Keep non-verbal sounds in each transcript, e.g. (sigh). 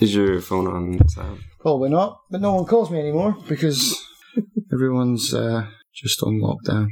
Is your phone on silent? Probably not, but no one calls me anymore because (laughs) everyone's uh, just on lockdown.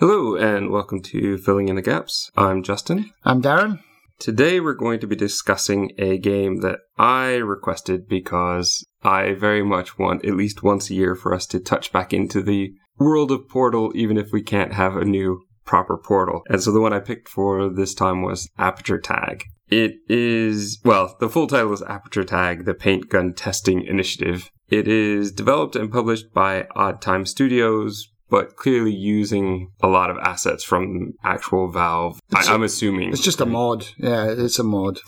Hello, and welcome to Filling in the Gaps. I'm Justin. I'm Darren. Today we're going to be discussing a game that I requested because I very much want at least once a year for us to touch back into the world of Portal, even if we can't have a new proper Portal. And so the one I picked for this time was Aperture Tag. It is, well, the full title is Aperture Tag, the Paint Gun Testing Initiative. It is developed and published by Odd Time Studios, but clearly using a lot of assets from actual Valve. It's I, a- I'm assuming. It's just a mod. Yeah, it's a mod.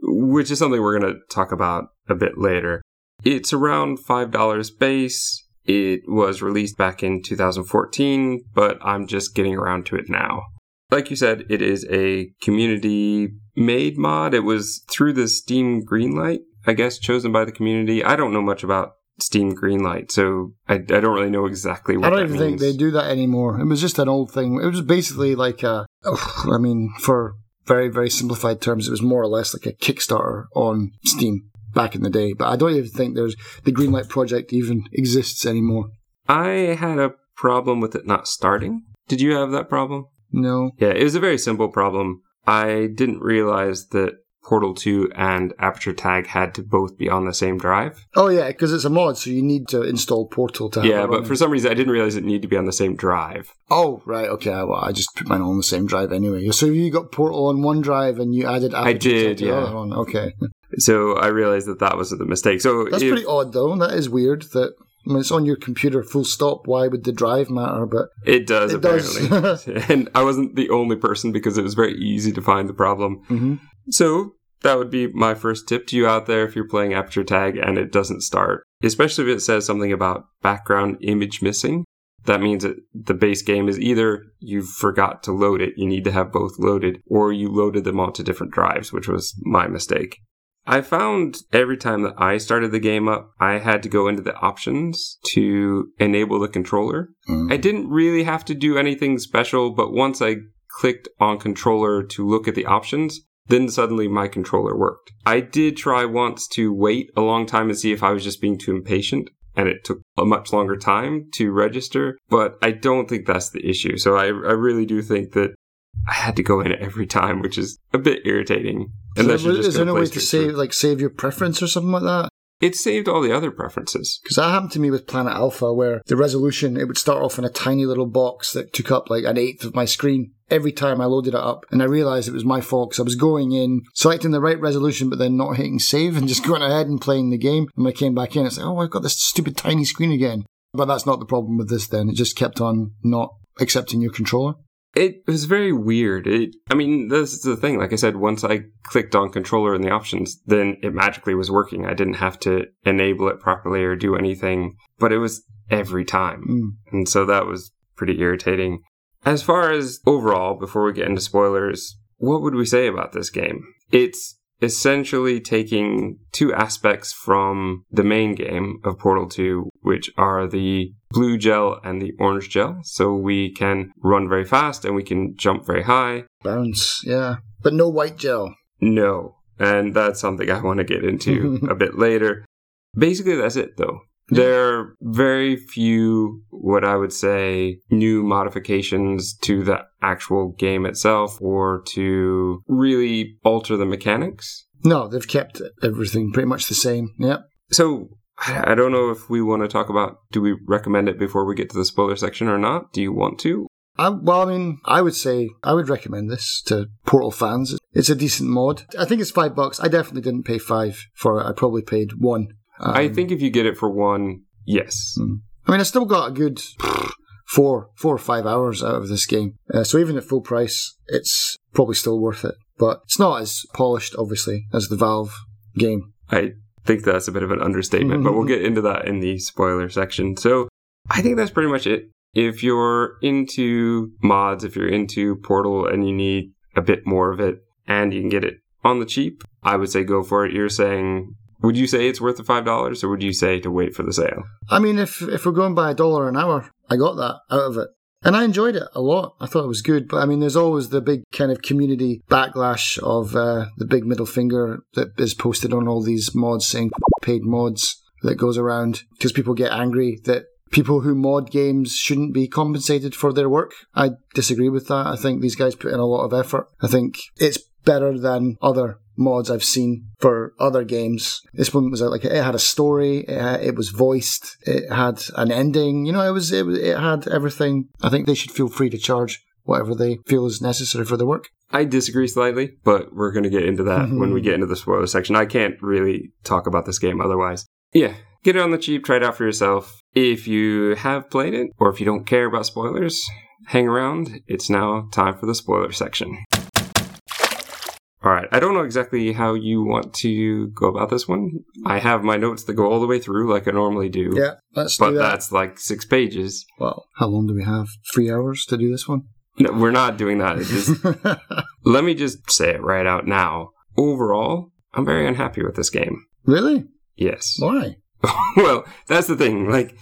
which is something we're going to talk about a bit later. It's around $5 base. It was released back in 2014, but I'm just getting around to it now. Like you said, it is a community made mod. It was through the Steam Greenlight, I guess, chosen by the community. I don't know much about Steam Greenlight, so I, I don't really know exactly what I don't even think they do that anymore. It was just an old thing. It was basically like a, I mean, for very, very simplified terms, it was more or less like a Kickstarter on Steam back in the day. But I don't even think there's the Greenlight project even exists anymore. I had a problem with it not starting. Did you have that problem? No. Yeah, it was a very simple problem. I didn't realize that Portal 2 and Aperture Tag had to both be on the same drive. Oh yeah, because it's a mod, so you need to install Portal to have Yeah, but for some reason I didn't realize it needed to be on the same drive. Oh, right, okay. Well, I just put mine on the same drive anyway. So you got Portal on one drive and you added Aperture did, to the other one. Okay. So I realized that that was the mistake. So That's if- pretty odd, though. That is weird that I mean, it's on your computer full stop. Why would the drive matter? But it does It does. (laughs) and I wasn't the only person because it was very easy to find the problem. Mhm. So that would be my first tip to you out there if you're playing Aperture Tag and it doesn't start, especially if it says something about background image missing. That means that the base game is either you forgot to load it, you need to have both loaded, or you loaded them onto different drives, which was my mistake. I found every time that I started the game up, I had to go into the options to enable the controller. Mm. I didn't really have to do anything special, but once I clicked on controller to look at the options, then suddenly my controller worked. I did try once to wait a long time and see if I was just being too impatient, and it took a much longer time to register, but I don't think that's the issue. So I, I really do think that I had to go in every time, which is a bit irritating. Unless So you're just is there no way to save through. like save your preference or something like that? It saved all the other preferences. Because that happened to me with Planet Alpha, where the resolution it would start off in a tiny little box that took up like an eighth of my screen every time I loaded it up, and I realized it was my fault because I was going in selecting the right resolution, but then not hitting save and (laughs) just going ahead and playing the game. And when I came back in, it's like, oh, I've got this stupid tiny screen again. But that's not the problem with this. Then it just kept on not accepting your controller. It was very weird. It, I mean, this is the thing. Like I said, once I clicked on controller in the options, then it magically was working. I didn't have to enable it properly or do anything, but it was every time. Mm. And so that was pretty irritating. As far as overall, before we get into spoilers, what would we say about this game? It's essentially taking two aspects from the main game of Portal 2, which are the blue gel and the orange gel. So we can run very fast and we can jump very high. Bounce, yeah, but no white gel. No. And that's something I want to get into (laughs) a bit later. Basically, that's it though. There are very few, what I would say, new modifications to the actual game itself or to really alter the mechanics. No, they've kept everything pretty much the same. Yep. So, I don't know if we want to talk about do we recommend it before we get to the spoiler section or not? Do you want to? I, well, I mean, I would say I would recommend this to Portal fans. It's a decent mod. I think it's five bucks. I definitely didn't pay five for it. I probably paid one. Um, I think if you get it for one, yes. I mean, I still got a good four, four or five hours out of this game. Uh, so even at full price, it's probably still worth it. But it's not as polished, obviously, as the Valve game. I think that's a bit of an understatement, but we'll mm-hmm. get into that in the spoiler section. So I think that's pretty much it. If you're into mods, if you're into Portal and you need a bit more of it and you can get it on the cheap, I would say go for it. You're saying, would you say it's worth the $5 or would you say to wait for the sale? I mean, if if we're going by a dollar an hour, I got that out of it. And I enjoyed it a lot. I thought it was good. But I mean, there's always the big kind of community backlash of uh, the big middle finger that is posted on all these mods saying paid mods that goes around because people get angry that people who mod games shouldn't be compensated for their work. I disagree with that. I think these guys put in a lot of effort. I think it's better than other mods I've seen for other games. This one was uh, like it had a story, it, had, it was voiced, it had an ending. You know, it was it, it had everything. I think they should feel free to charge whatever they feel is necessary for the work. I disagree slightly, but we're going to get into that when we mm-hmm. get into the spoiler section. I can't really talk about this game otherwise. Yeah, get it on the cheap, try it out for yourself. If you have played it, or if you don't care about spoilers, hang around. It's now time for the spoiler section. All right, I don't know exactly how you want to go about this one. I have my notes that go all the way through like I normally do. Yeah, let's But do that. that's like six pages. Well, how long do we have? Three hours to do this one? No, we're not doing that. Just, (laughs) let me just say it right out now. Overall, I'm very unhappy with this game. really? Yes. (laughs) Why? well, that's the thing. Like,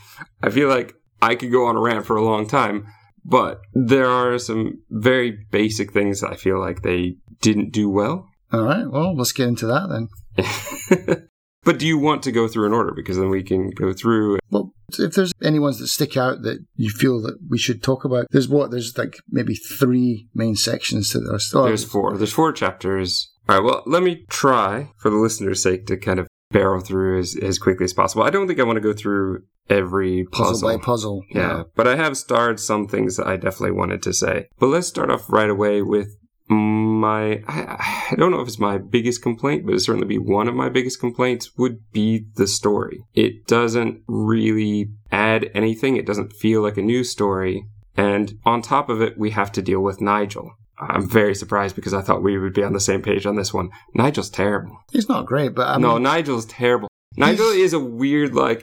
I feel like I could go on a rant for a long time, but there are some very basic things that I feel like they didn't do well. All right. Well, let's get into that then. (laughs) but do you want to go through an order? Because then we can go through. Well, if there's any ones that stick out that you feel that we should talk about, there's what? There's like maybe three main sections to this. Oh, There's four. There's four chapters. All right. Well, let me try, for the listener's sake, to kind of barrel through as, as quickly as possible. I don't think I want to go through every puzzle, puzzle. by puzzle. Yeah, but I have starred some things that I definitely wanted to say. But let's start off right away with my. I, I don't know if it's my biggest complaint, but it certainly be one of my biggest complaints would be the story. It doesn't really add anything. It doesn't feel like a new story. And on top of it, we have to deal with Nigel. I'm very surprised because I thought we would be on the same page on this one. Nigel's terrible. He's not great, but I no, Nigel's terrible. Nigel is a weird, like,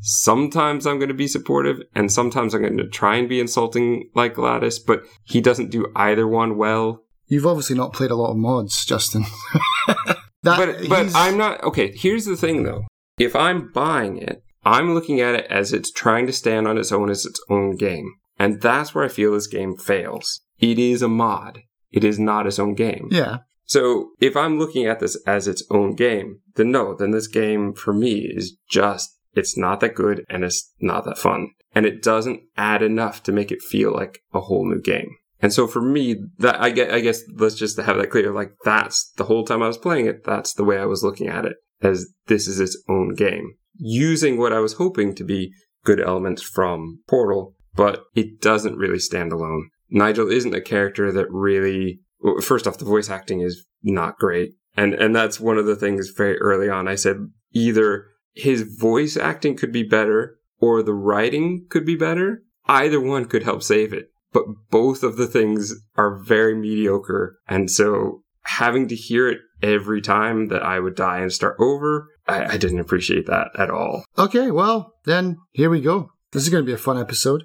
sometimes I'm going to be supportive and sometimes I'm going to try and be insulting like GLaDOS, but he doesn't do either one well. You've obviously not played a lot of mods, Justin. (laughs) that, But, but he's- I'm not, okay, here's the thing though. If I'm buying it, I'm looking at it as it's trying to stand on its own as its own game. And that's where I feel this game fails. It is a mod. It is not its own game. Yeah. So if I'm looking at this as its own game, then no, then this game for me is just, it's not that good and it's not that fun. And it doesn't add enough to make it feel like a whole new game. And so for me, that I guess, I guess let's just have that clear. Like that's the whole time I was playing it, that's the way I was looking at it as this is its own game. Using what I was hoping to be good elements from Portal, but it doesn't really stand alone. Nigel isn't a character that really well, first off, the voice acting is not great. And, and that's one of the things very early on. I said either his voice acting could be better or the writing could be better. Either one could help save it. But both of the things are very mediocre. And so having to hear it every time that I would die and start over, I, I didn't appreciate that at all. Okay, well, then here we go. This is going to be a fun episode.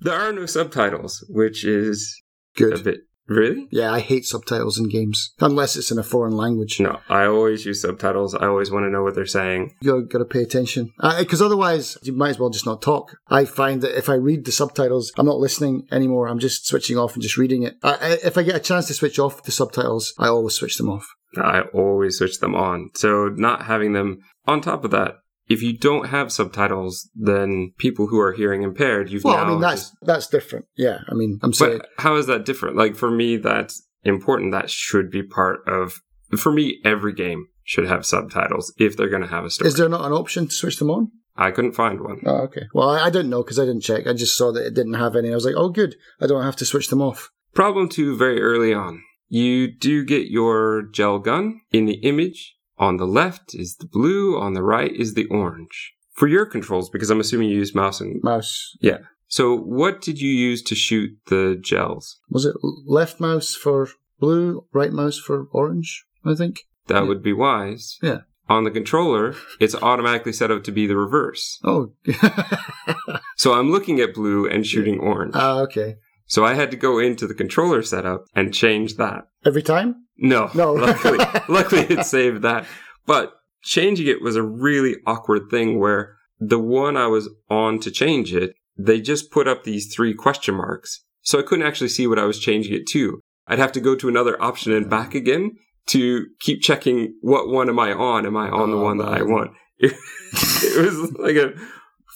There are no subtitles, which is a Good. bit. Really? Yeah, I hate subtitles in games, unless it's in a foreign language. No, I always use subtitles. I always want to know what they're saying. You got to pay attention. Because otherwise, you might as well just not talk. I find that if I read the subtitles, I'm not listening anymore. I'm just switching off and just reading it. I, I, if I get a chance to switch off the subtitles, I always switch them off. I always switch them on. So not having them on top of that, if you don't have subtitles, then people who are hearing impaired, you've Well, I mean, that's just- that's different. Yeah, I mean, I'm saying. but how is that different? Like for me, that's important. That should be part of. For me, every game should have subtitles if they're going to have a story. Is there not an option to switch them on? I couldn't find one. Oh, okay. Well, I, I didn't know because I didn't check. I just saw that it didn't have any. I was like, oh, good. I don't have to switch them off. Problem two, very early on. You do get your gel gun in the image. On the left is the blue, on the right is the orange. For your controls, because I'm assuming you use mouse and Mouse. Yeah. So what did you use to shoot the gels? Was it left mouse for blue, right mouse for orange? I think. That Yeah. would be wise. Yeah. On the controller, it's automatically set up to be the reverse. Oh. (laughs) So I'm looking at blue and shooting orange. Ah, okay. So I had to go into the controller setup and change that. Every time? No, No. (laughs) luckily, luckily it saved that. But changing it was a really awkward thing where the one I was on to change it they just put up these three question marks. So I couldn't actually see what I was changing it to. I'd have to go to another option and back again to keep checking what one am I on? Am I on the Oh, one that I want? It, (laughs) it was like a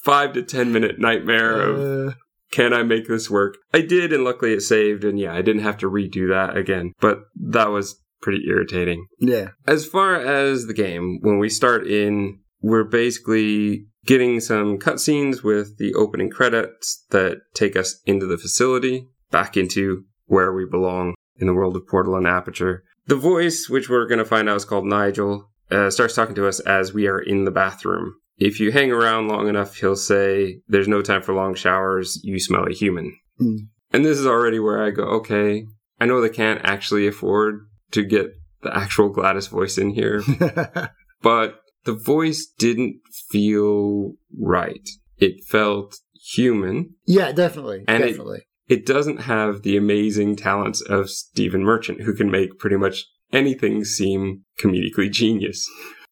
five to 10 minute nightmare of Uh, can I make this work? I did, and luckily it saved, and yeah, I didn't have to redo that again. But that was pretty irritating. yeah. As far as the game, when we start in, we're basically getting some cutscenes with the opening credits that take us into the facility, back into where we belong in the world of Portal and Aperture. The voice, which we're going to find out is called Nigel, uh, starts talking to us as we are in the bathroom. If you hang around long enough, he'll say, There's no time for long showers, you smell a human. Mm. And this is already where I go, okay, I know they can't actually afford to get the actual GLaDOS voice in here, (laughs) but the voice didn't feel right. It felt human. yeah, definitely. And it- definitely. It doesn't have the amazing talents of Stephen Merchant, who can make pretty much anything seem comedically genius.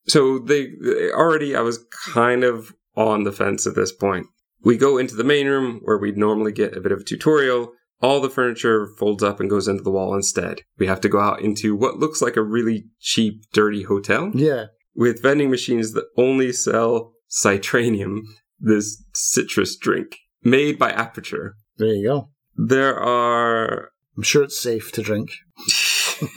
So they, already, I was kind of on the fence at this point. We go into the main room where we'd normally get a bit of a tutorial. All the furniture folds up and goes into the wall instead. We have to go out into what looks like a really cheap, dirty hotel yeah. with vending machines that only sell Citranium, this citrus drink made by Aperture. There you go. There are I'm sure it's safe to drink.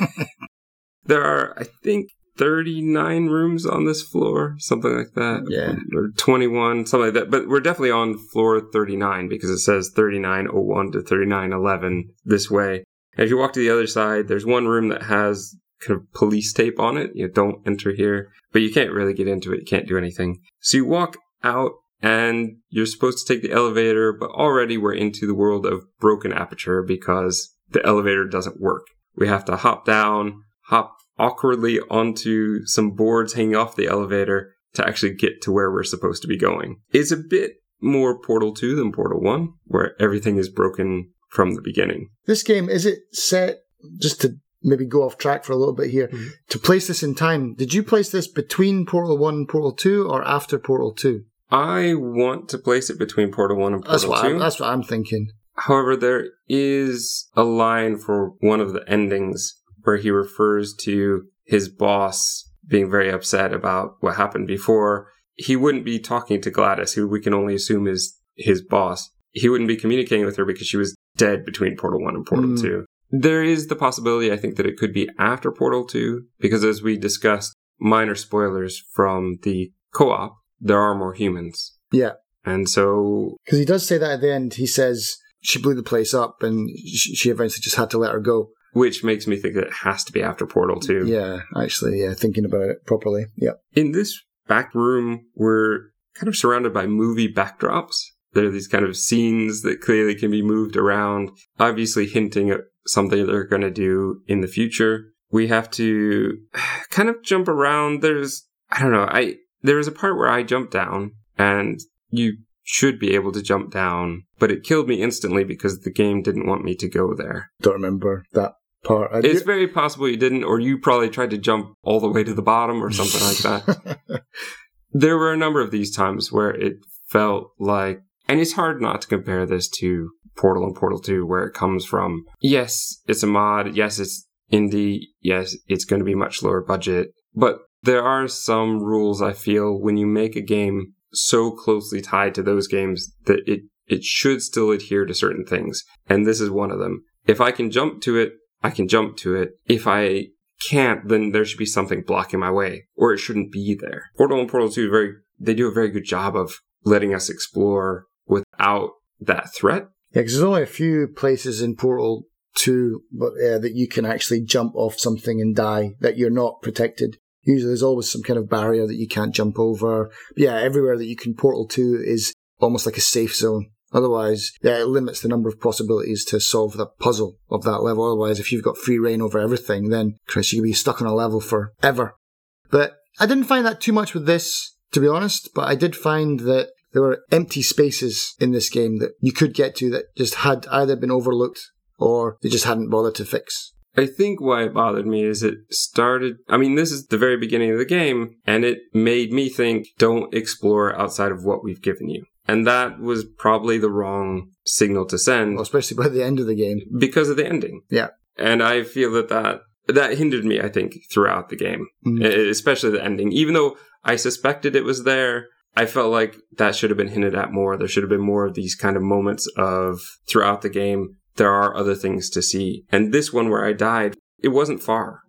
(laughs) there are I think 39 rooms on this floor, something like that. Yeah. Or 21, something like that. But we're definitely on floor 39 because it says 3901 to 3911 this way. As you walk to the other side, there's one room that has kind of police tape on it. You know, don't enter here, but you can't really get into it. You can't do anything. So you walk out and you're supposed to take the elevator, but already we're into the world of broken aperture because the elevator doesn't work. We have to hop down, hop awkwardly onto some boards hanging off the elevator to actually get to where we're supposed to be going. It's a bit more Portal 2 than Portal 1, where everything is broken from the beginning. This game, is it set, just to maybe go off track for a little bit here, Mhm. to place this in time, did you place this between Portal 1 and Portal 2 or after Portal 2? I want to place it between Portal 1 and That's Portal what, 2. I'm, that's what I'm thinking. However, there is a line for one of the endings where he refers to his boss being very upset about what happened before. He wouldn't be talking to GLaDOS, who we can only assume is his boss. He wouldn't be communicating with her because she was dead between Portal 1 and Portal Mm. 2. There is the possibility, I think, that it could be after Portal 2, because as we discussed, minor spoilers from the co op, there are more humans. Yeah. And so Because he does say that at the end. He says she blew the place up and she, she eventually just had to let her go. Which makes me think that it has to be after Portal 2. Yeah, actually, yeah, thinking about it properly. Yeah. In this back room, we're kind of surrounded by movie backdrops. There are these kind of scenes that clearly can be moved around, obviously hinting at something they're going to do in the future. We have to (sighs) kind of jump around. There's, I don't know, I, there was a part where I jumped down and you should be able to jump down, but it killed me instantly because the game didn't want me to go there. Don't remember that part. I It's very possible you didn't, or you probably tried to jump all the way to the bottom or something like that. (laughs) There were a number of these times where it felt like, and it's hard not to compare this to Portal and Portal 2, where it comes from. Yes, it's a mod. Yes, it's indie. Yes, it's going to be much lower budget. But there are some rules I feel when you make a game so closely tied to those games that it, it should still adhere to certain things. And this is one of them. If I can jump to it, I can jump to it. If I can't, then there should be something blocking my way, or it shouldn't be there. Portal and Portal 2 very, they do a very good job of letting us explore without that threat. Yeah, because there's only a few places in Portal 2 but, uh, that you can actually jump off something and die, that you're not protected. Usually there's always some kind of barrier that you can't jump over. But yeah, everywhere that you can Portal 2 is almost like a safe zone. Otherwise, yeah, it limits the number of possibilities to solve the puzzle of that level. Otherwise, if you've got free reign over everything, then Chris, you could be stuck on a level forever. But I didn't find that too much with this, to be honest, but I did find that there were empty spaces in this game that you could get to that just had either been overlooked or they just hadn't bothered to fix. I think why it bothered me is it started, I mean, this is the very beginning of the game, and it made me think, don't explore outside of what we've given you. And that was probably the wrong signal to send Well, especially by the end of the game. because of the ending. Yeah. And I feel that that, that hindered me, I think, throughout the game, Mm. e- especially the ending. Even though I suspected it was there, I felt like that should have been hinted at more. There should have been more of these kind of moments of throughout the game, there are other things to see. And this one where I died, it wasn't far.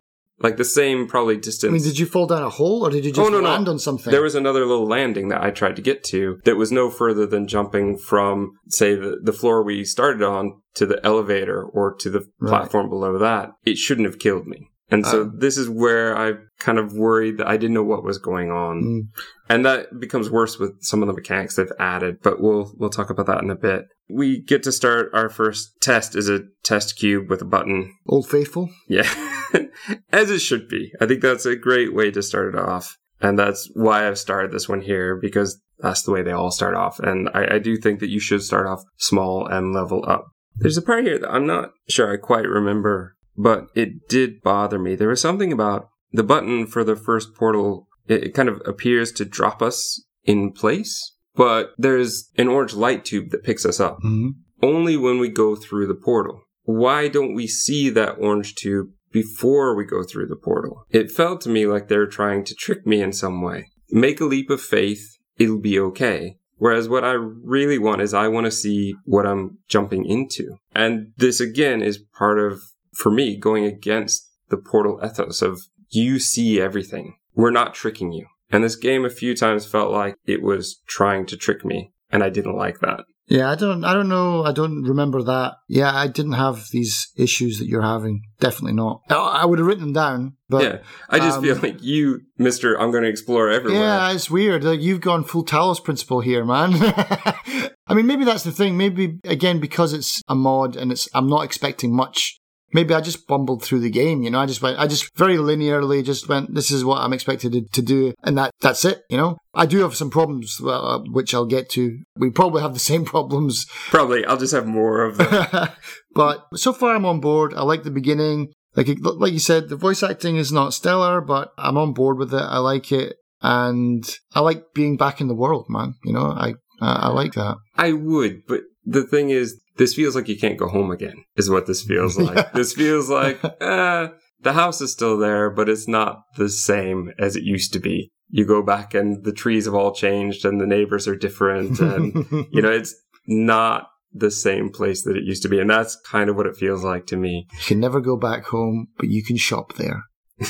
Like the same probably distance. I mean, did you fall down a hole or did you just Oh, no, no. land on something? There was another little landing that I tried to get to that was no further than jumping from, say, the, the floor we started on to the elevator or to the Right. platform below that. It shouldn't have killed me. And so Oh. this is where I kind of worried that I didn't know what was going on. Mm. And that becomes worse with some of the mechanics they've added, but we'll we'll talk about that in a bit. We get to start our first test is a test cube with a button. Old Faithful. Yeah. (laughs) (laughs) As it should be. I think that's a great way to start it off. And that's why I've started this one here, because that's the way they all start off. And I, I do think that you should start off small and level up. There's a part here that I'm not sure I quite remember, but it did bother me. There was something about the button for the first portal. It, it kind of appears to drop us in place, but there's an orange light tube that picks us up hmm only when we go through the portal. Why don't we see that orange tube before we go through the portal? It felt to me like they're trying to trick me in some way. Make a leap of faith, it'll be okay. Whereas what I really want is I want to see what I'm jumping into. And this again is part of, for me, going against the portal ethos of you see everything. We're not tricking you. And this game a few times felt like it was trying to trick me. And I didn't like that. Yeah, I don't. I don't know. I don't remember that. Yeah, I didn't have these issues that you're having. Definitely not. I, I would have written them down, but yeah, I just um, feel like you, Mister, I'm going to explore everywhere. Yeah, it's weird. Like you've gone full Talos principle here, man. (laughs) I mean, maybe that's the thing. Maybe again because it's a mod and it's I'm not expecting much. Maybe I just bumbled through the game. You know, I just went. I just very linearly just went. This is what I'm expected to, to do, and that that's it. You know, I do have some problems, uh, which I'll get to. We probably have the same (laughs) problems Probably, I'll just have more of them. (laughs) but so far I'm on board. I like the beginning. Like like you said, the voice acting is not stellar, but I'm on board with it. I like it, and I like being back in the world, man. You know, I I, I like that. I would, but the thing is, this feels like you can't go home again. Is what this feels (laughs) like. Yeah. This feels like uh, (laughs) the house is still there, but it's not the same as it used to be. You go back, and the trees have all changed, and the neighbors are different, and (laughs) you know, it's not the same place that it used to be, and that's kind of what it feels like to me. you can never go back home, but you can shop there.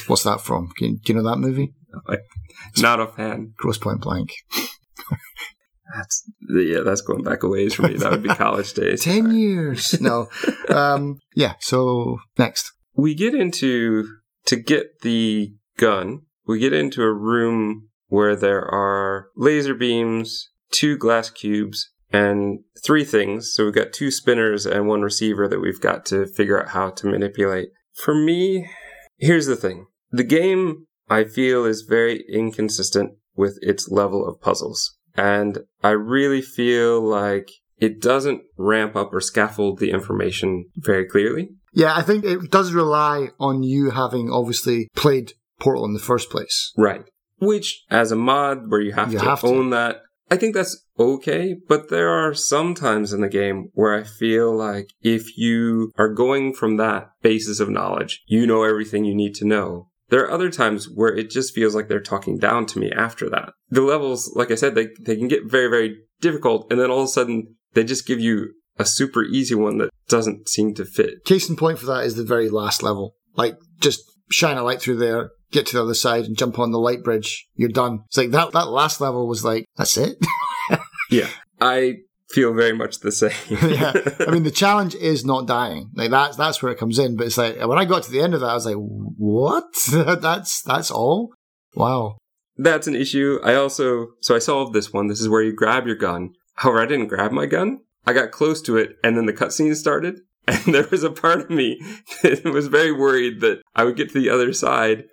What's that from? Can, do you know that movie? Not a fan. Grosse Pointe Blank. That's yeah, that's going back a ways for me. That would be (laughs) college days. Ten years. No. Um. (laughs) Yeah. So next. We get into to get the gun. We get into a room where there are laser beams, two glass cubes, and three things. So we've got two spinners and one receiver that we've got to figure out how to manipulate. For me, here's the thing. The game, I feel, is very inconsistent with its level of puzzles. And I really feel like it doesn't ramp up or scaffold the information very clearly. Yeah, I think it does rely on you having obviously played Portal in the first place. Right. Which, as a mod where you have You to have to. own that, I think that's okay. But there are some times in the game where I feel like if you are going from that basis of knowledge, you know everything you need to know. There are other times where it just feels like they're talking down to me after that. The levels, like I said, they, they can get very, very difficult. And then all of a sudden, they just give you a super easy one that doesn't seem to fit. Case in point for that is the very last level. Like, just shine a light through there, get to the other side, and jump on the light bridge. You're done. It's like that. That last level was like, that's it. (laughs) Yeah. I feel very much the same. (laughs) yeah. I mean, the challenge is not dying. Like that's that's where it comes in. But it's like when I got to the end of that, I was like, what? (laughs) that's that's all. Wow. That's an issue. I also, so I solved this one. This is where you grab your gun. However, I didn't grab my gun. I got close to it and then the cutscene started. (laughs) And there was a part of me that was very worried that I would get to the other side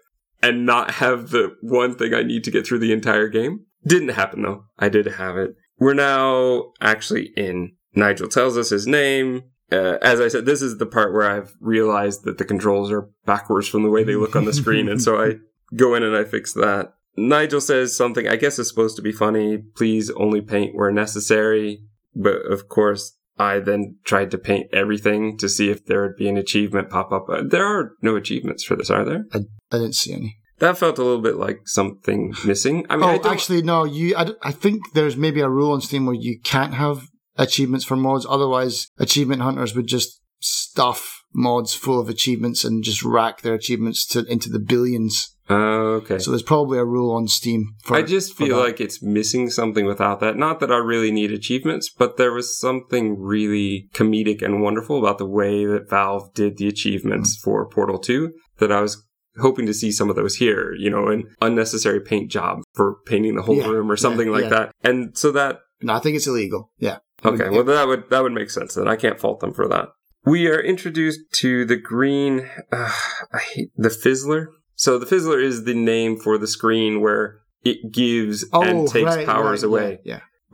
and not have the one thing I need to get through the entire game. Didn't happen though. I did have it. We're now actually in. Nigel tells us his name. Uh, as I said, this is the part where I've realized that the controls are backwards from the way they look on the screen. And so I go in and I fix that. Nigel says something I guess is supposed to be funny. Please only paint where necessary. But of course, I then tried to paint everything to see if there would be an achievement pop up. Uh, There are no achievements for this, are there? I, I didn't see any. That felt a little bit like something missing. I mean, oh, don't, actually, no. You, I, I think there's maybe a rule on Steam where you can't have achievements for mods. Otherwise, achievement hunters would just stuff mods full of achievements and just rack their achievements to into the billions. Oh, okay. So there's probably a rule on Steam. For, I just feel that. like it's missing something without that. Not that I really need achievements, but there was something really comedic and wonderful about the way that Valve did the achievements Mm. for Portal 2 that I was hoping to see some of those here, you know, an unnecessary paint job for painting the whole Yeah, room or something yeah, like yeah. that. And so that No, I think it's illegal. Yeah. Okay, well that would that would make sense then. I can't fault them for that. We are introduced to the green. Uh, I hate the fizzler. So the fizzler is the name for the screen where it gives and takes Oh, right, powers right, away. Yeah. (laughs)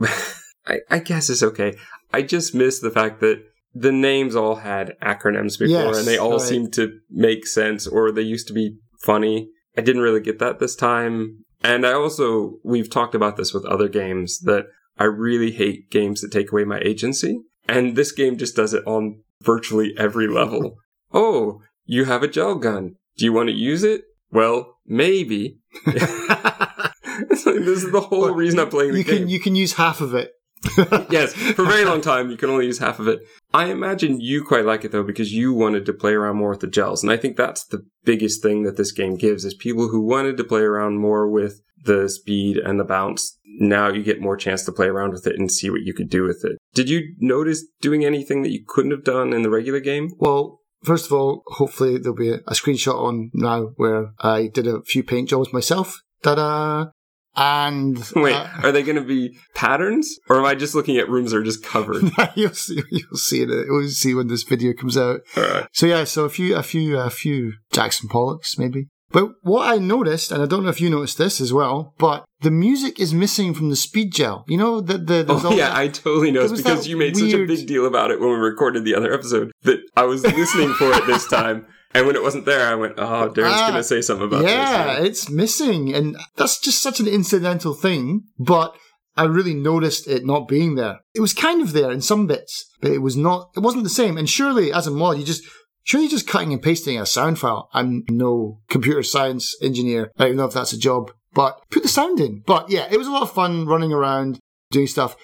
I, I guess it's okay. I just miss the fact that the names all had acronyms before, Yes, and they all right. seemed to make sense, or they used to be funny. I didn't really get that this time. And I also, we've talked about this with other games that I really hate games that take away my agency. And this game just does it on virtually every level. (laughs) oh, you have a gel gun. Do you want to use it? Well, maybe. (laughs) (laughs) It's like, this is the whole Well, reason I'm playing the you game. can you can use half of it. (laughs) yes, for a very long time, you can only use half of it. I imagine you quite like it though, because you wanted to play around more with the gels. And I think that's the biggest thing that this game gives is people who wanted to play around more with the speed and the bounce. Now you get more chance to play around with it and see what you could do with it. Did you notice doing anything that you couldn't have done in the regular game? Well, first of all, hopefully there'll be a, screenshot on now where I did a few paint jobs myself. Ta-da! And (laughs) Wait, uh, are they going to be patterns? Or am I just looking at rooms that are just covered? (laughs) you'll see. You'll see it. You'll see when this video comes out. Alright. So yeah, so a few, a few, a few Jackson Pollocks maybe. But what I noticed, and I don't know if you noticed this as well, but the music is missing from the speed gel. You know the the Oh all yeah, that- I totally noticed because you made such a big deal about it when we recorded the other episode that I was listening for it this (laughs) time, and when it wasn't there, I went, "Oh, Darren's Ah, gonna say something about yeah, this." Yeah, it's missing, and that's just such an incidental thing. But I really noticed it not being there. It was kind of there in some bits, but it was not. It wasn't the same. And surely, as a mod, you just surely just cutting and pasting a sound file. I'm no computer science engineer. I don't know if that's a job, but put the sound in. But yeah, it was a lot of fun running around doing stuff.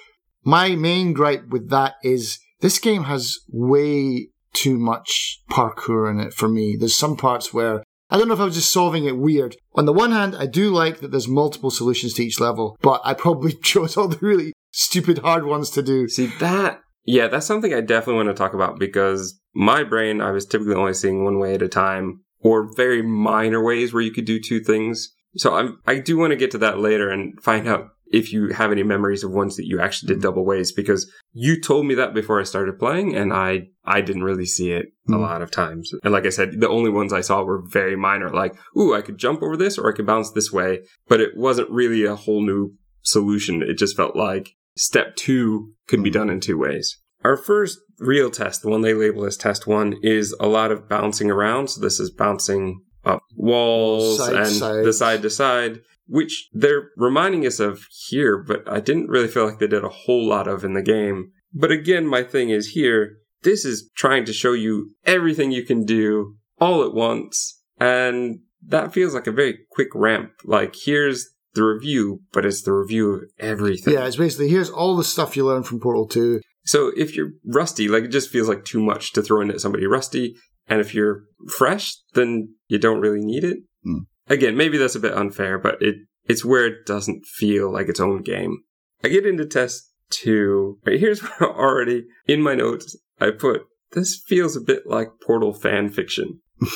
My main gripe with that is this game has way too much parkour in it for me. There's some parts where I don't know if I was just solving it weird. On the one hand, I do like that there's multiple solutions to each level, but I probably (laughs) chose all the really stupid hard ones to do. See that? Yeah, that's something I definitely want to talk about because my brain, I was typically only seeing one way at a time, or very minor ways where you could do two things. So I'm, I do want to get to that later and find out if you have any memories of ones that you actually did double ways because you told me that before I started playing and I I didn't really see it a Hmm. lot of times. And like I said, the only ones I saw were very minor like, ooh, I could jump over this or I could bounce this way, but it wasn't really a whole new solution. It just felt like step 2 could be done in two ways. Our first real test, the one they label as test 1, is a lot of bouncing around. So this is bouncing up walls Side and side. the side to side which they're reminding us of here, but I didn't really feel like they did a whole lot of in the game. But again, my thing is here, this is trying to show you everything you can do all at once. And that feels like a very quick ramp. Like, here's the review, but it's the review of everything. Yeah, it's basically here's all the stuff you learned from Portal 2. So if you're rusty, like, it just feels like too much to throw in at somebody rusty. And if you're fresh, then you don't really need it. Hmm. Again, maybe that's a bit unfair, but it it's where it doesn't feel like its own game. I get into test two. Right, here's (laughs) where already in my notes I put this feels a bit like Portal fan fiction. (laughs)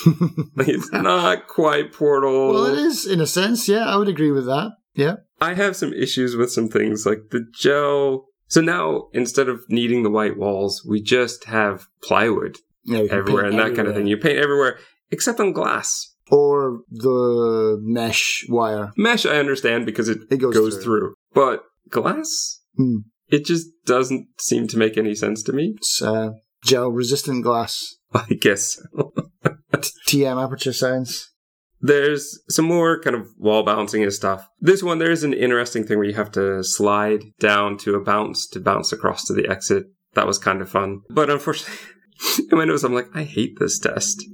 Like it's not quite Portal. well, it is in a sense. Yeah, I would agree with that. Yeah. I have some issues with some things like the gel. So now instead of needing the white walls, we just have plywood yeah everywhere and that kind of thing. You paint everywhere except on glass. Or the mesh wire. Mesh, I understand because it, It goes, goes through. through. But glass, Hmm. it just doesn't seem to make any sense to me. It's uh, gel resistant glass. (laughs) I guess. (laughs) TM aperture science. There's some more kind of wall balancing and stuff. This one, there is an interesting thing where you have to slide down to a bounce to bounce across to the exit. That was kind of fun. But unfortunately, (laughs) in my notes, I'm like, I hate this test.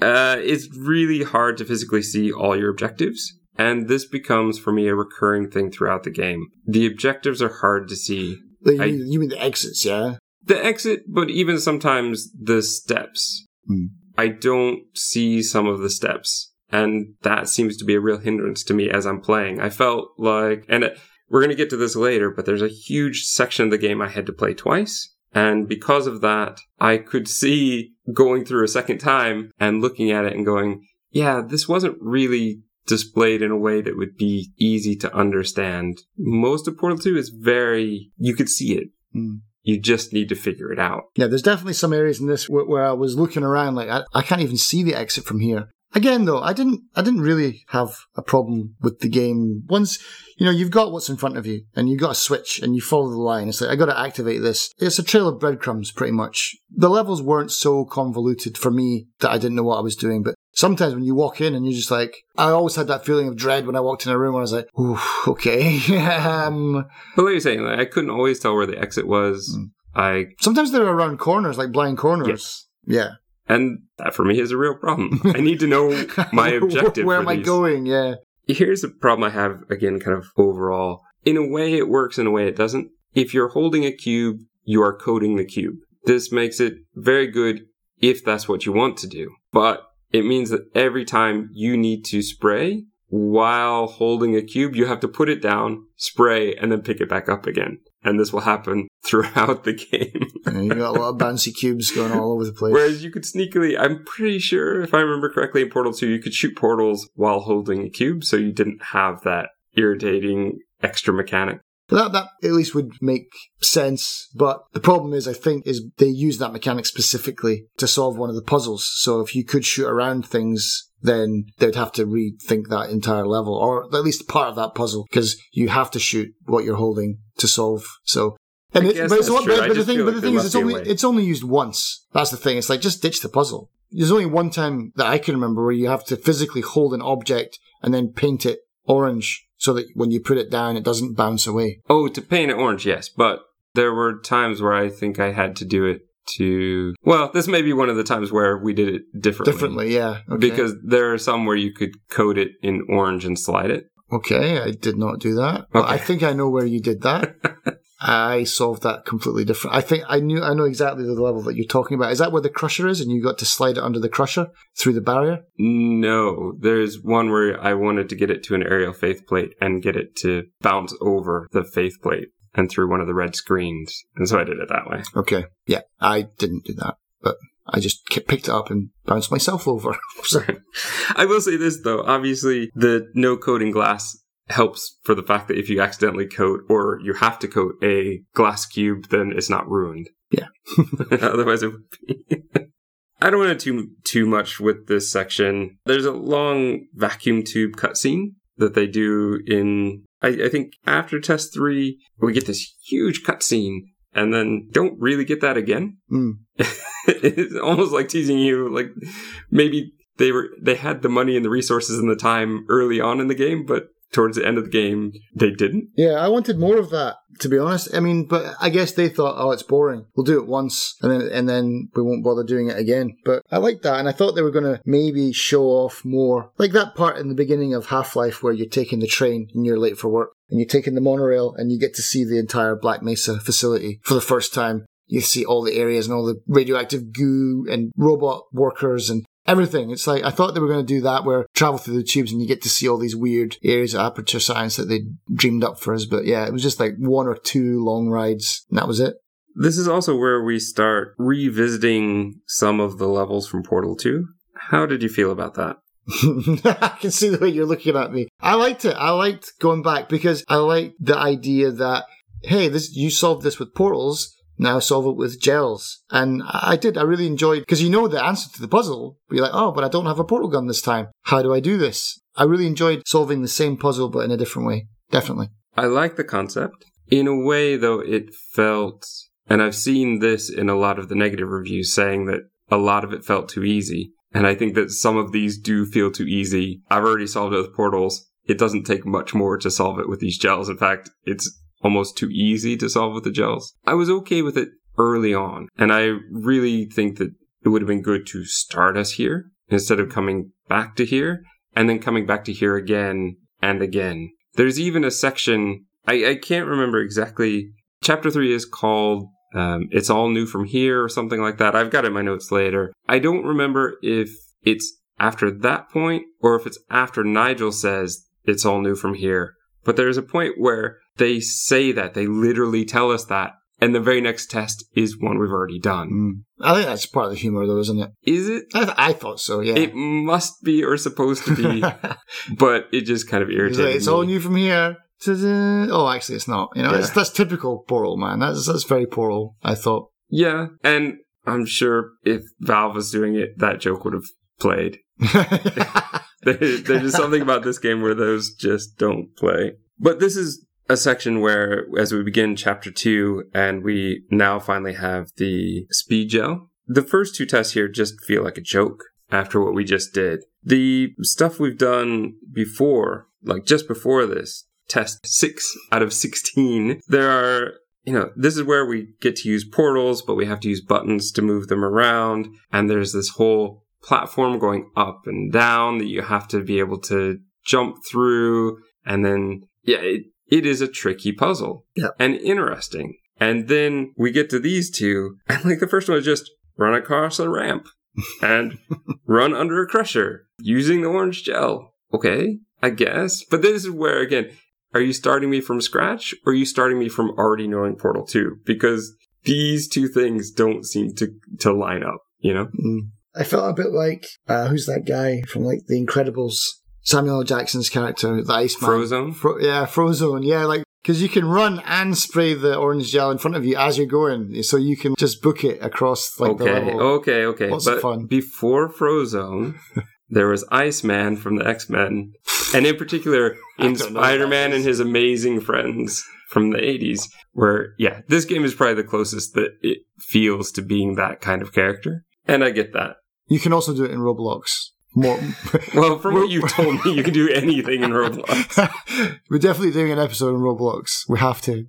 Uh, it's really hard to physically see all your objectives. And this becomes for me a recurring thing throughout the game. The objectives are hard to see. Like, I- you, mean the exits, yeah? The exit, but even sometimes the steps. Hmm. I don't see some of the steps. And that seems to be a real hindrance to me as I'm playing. I felt like, and it, we're going to get to this later, but there's a huge section of the game I had to play twice. And because of that, I could see going through a second time and looking at it and going, yeah, this wasn't really displayed in a way that would be easy to understand. Most of Portal 2 is very, you could see it. Hmm. You just need to figure it out. Yeah, there's definitely some areas in this where, where I was looking around like I, I can't even see the exit from here. Again, though, I didn't I didn't really have a problem with the game. Once you know you've got what's in front of you and you've got a switch and you follow the line. It's like I got to activate this. It's a trail of breadcrumbs, pretty much. The levels weren't so convoluted for me that I didn't know what I was doing, but. Sometimes when you walk in and you're just like, I always had that feeling of dread when I walked in a room where I was like, Ooh, okay. (laughs) um, But like you're saying, like, I couldn't always tell where the exit was. Mm. I sometimes they're around corners, like blind corners. Yes. Yeah. And that for me is a real problem. I need to know (laughs) my objective. Where for am I these. going? Yeah. Here's a problem I have again, kind of overall. In a way, it works. In a way, it doesn't. If you're holding a cube, you are coding the cube. This makes it very good if that's what you want to do. But it means that every time you need to spray while holding a cube, you have to put it down, spray, and then pick it back up again. And this will happen throughout the game. And you got a lot of (laughs) bouncy cubes going all over the place. Whereas you could sneakily, I'm pretty sure, if I remember correctly, in Portal 2, you could shoot portals while holding a cube, so you didn't have that irritating extra mechanic. That that at least would make sense. But the problem is, I think, is they use that mechanic specifically to solve one of the puzzles. So if you could shoot around things, then they'd have to rethink that entire level, or at least part of that puzzle, because you have to shoot what you're holding to solve. So. And it, but, it's that's one, true. but, but the thing, but the thing is, it's must be a only way. it's only used once. That's the thing. It's like just ditch the puzzle. There's only one time that I can remember where you have to physically hold an object and then paint it orange so that when you put it down, it doesn't bounce away. Oh, to paint it orange, yes, but there were times where I think I had to do it to. Well, this may be one of the times where we did it differently. Differently, yeah. Okay. Because there are some where you could code it in orange and slide it. okay, I did not do that. But I think I know where you did that. (laughs) I solved that completely different. I think I knew I know exactly the level that you're talking about. Is that where the crusher is, and you got to slide it under the crusher through the barrier? No, there's one where I wanted to get it to an aerial faith plate and get it to bounce over the faith plate and through one of the red screens. And so I did it that way. Okay, yeah, I didn't do that, but I just picked it up and bounced myself over. (laughs) (laughs) I will say this though, obviously the no coating glass helps for the fact that if you accidentally coat or you have to coat a glass cube, then it's not ruined. Yeah. (laughs) Otherwise it would be. (laughs) I don't want to too too much with this section. There's a long vacuum tube cutscene that they do in I, I think after test three, we get this huge cutscene and then don't really get that again. mm. (laughs) it's almost like teasing you like maybe they were they had the money and the resources and the time early on in the game but towards the end of the game they didn't Yeah, I wanted more of that, to be honest. I mean, but I guess they thought, oh, it's boring. We'll do it once, and then and then we won't bother doing it again. But I like that, and I thought they were going to maybe show off more, like that part in the beginning of Half Life where you're taking the train and you're late for work, and you're taking the monorail, and you get to see the entire Black Mesa facility for the first time. You see all the areas and all the radioactive goo and robot workers and everything. It's like I thought they were going to do that, where travel through the tubes and you get to see all these weird areas of aperture science that they dreamed up for us. But yeah, it was just like one or two long rides, and that was it. this is also where we start revisiting some of the levels from portal 2 how did you feel about that (laughs) I can see the way you're looking at me. I liked it. I liked going back because I liked the idea that hey, this you solved this with portals. Now solve it with gels. And I did. I really enjoyed because you know the answer to the puzzle. But you're like, oh, but I don't have a portal gun this time. How do I do this? I really enjoyed solving the same puzzle but in a different way. Definitely. i like the concept in a way though it felt and i've seen this in a lot of the negative reviews saying that a lot of it felt too easy And I think that some of these do feel too easy. I've already solved it with portals. It doesn't take much more to solve it with these gels. In fact, it's almost too easy to solve with the gels. I was okay with it early on. And I really think that it would have been good to start us here instead of coming back to here and then coming back to here again and again. There's even a section, I, I can't remember exactly. Chapter three is called um, It's All New from Here or something like that. I've got it in my notes later. I don't remember if it's after that point or if it's after Nigel says It's All New from Here. But there's a point where they say that, they literally tell us that. And the very next test is one we've already done. Mm. I think that's part of the humor, though, isn't it? Is it? I, th- I thought so. Yeah. It must be or supposed to be, (laughs) but it just kind of It's, irritated like, it's me. all new from here. Ta-da. Oh, actually, it's not. You know, it's, Yeah. that's typical Portal, man. That's that's very Portal. I thought. Yeah, and I'm sure if Valve was doing it, that joke would have played. (laughs) (laughs) There's just something about this game where those just don't play. But this is a section where, as we begin chapter two, and we now finally have the speed gel. The first two tests here just feel like a joke after what we just did. The stuff we've done before, like just before this, test six out of 16, there are you know, this is where we get to use portals, but we have to use buttons to move them around. And there's this whole platform going up and down that you have to be able to jump through. And then, yeah, it, it is a tricky puzzle Yeah. and interesting. And then we get to these two, and like the first one is just run across a ramp (laughs) and run under a crusher using the orange gel. Okay, I guess. But this is where, again, are you starting me from scratch or are you starting me from already knowing Portal 2? Because these two things don't seem to, to line up, you know? Mm. I felt a bit like uh, who's that guy from like The Incredibles? Samuel L. Jackson's character, the Iceman. Frozone? Fro- yeah, Frozone. Yeah, like because you can run and spray the orange gel in front of you as you're going, so you can just book it across like the okay, level. okay, okay. Lots of but fun. before Frozone, (laughs) there was Iceman from the X Men, and in particular, (laughs) in don't know what Spider Man and his amazing friends from the 80s, where, yeah, this game is probably the closest that it feels to being that kind of character. And I get that. You can also do it in Roblox. More. (laughs) Well, from what you've told me, you can do anything in Roblox. (laughs) We're definitely doing an episode in Roblox. We have to.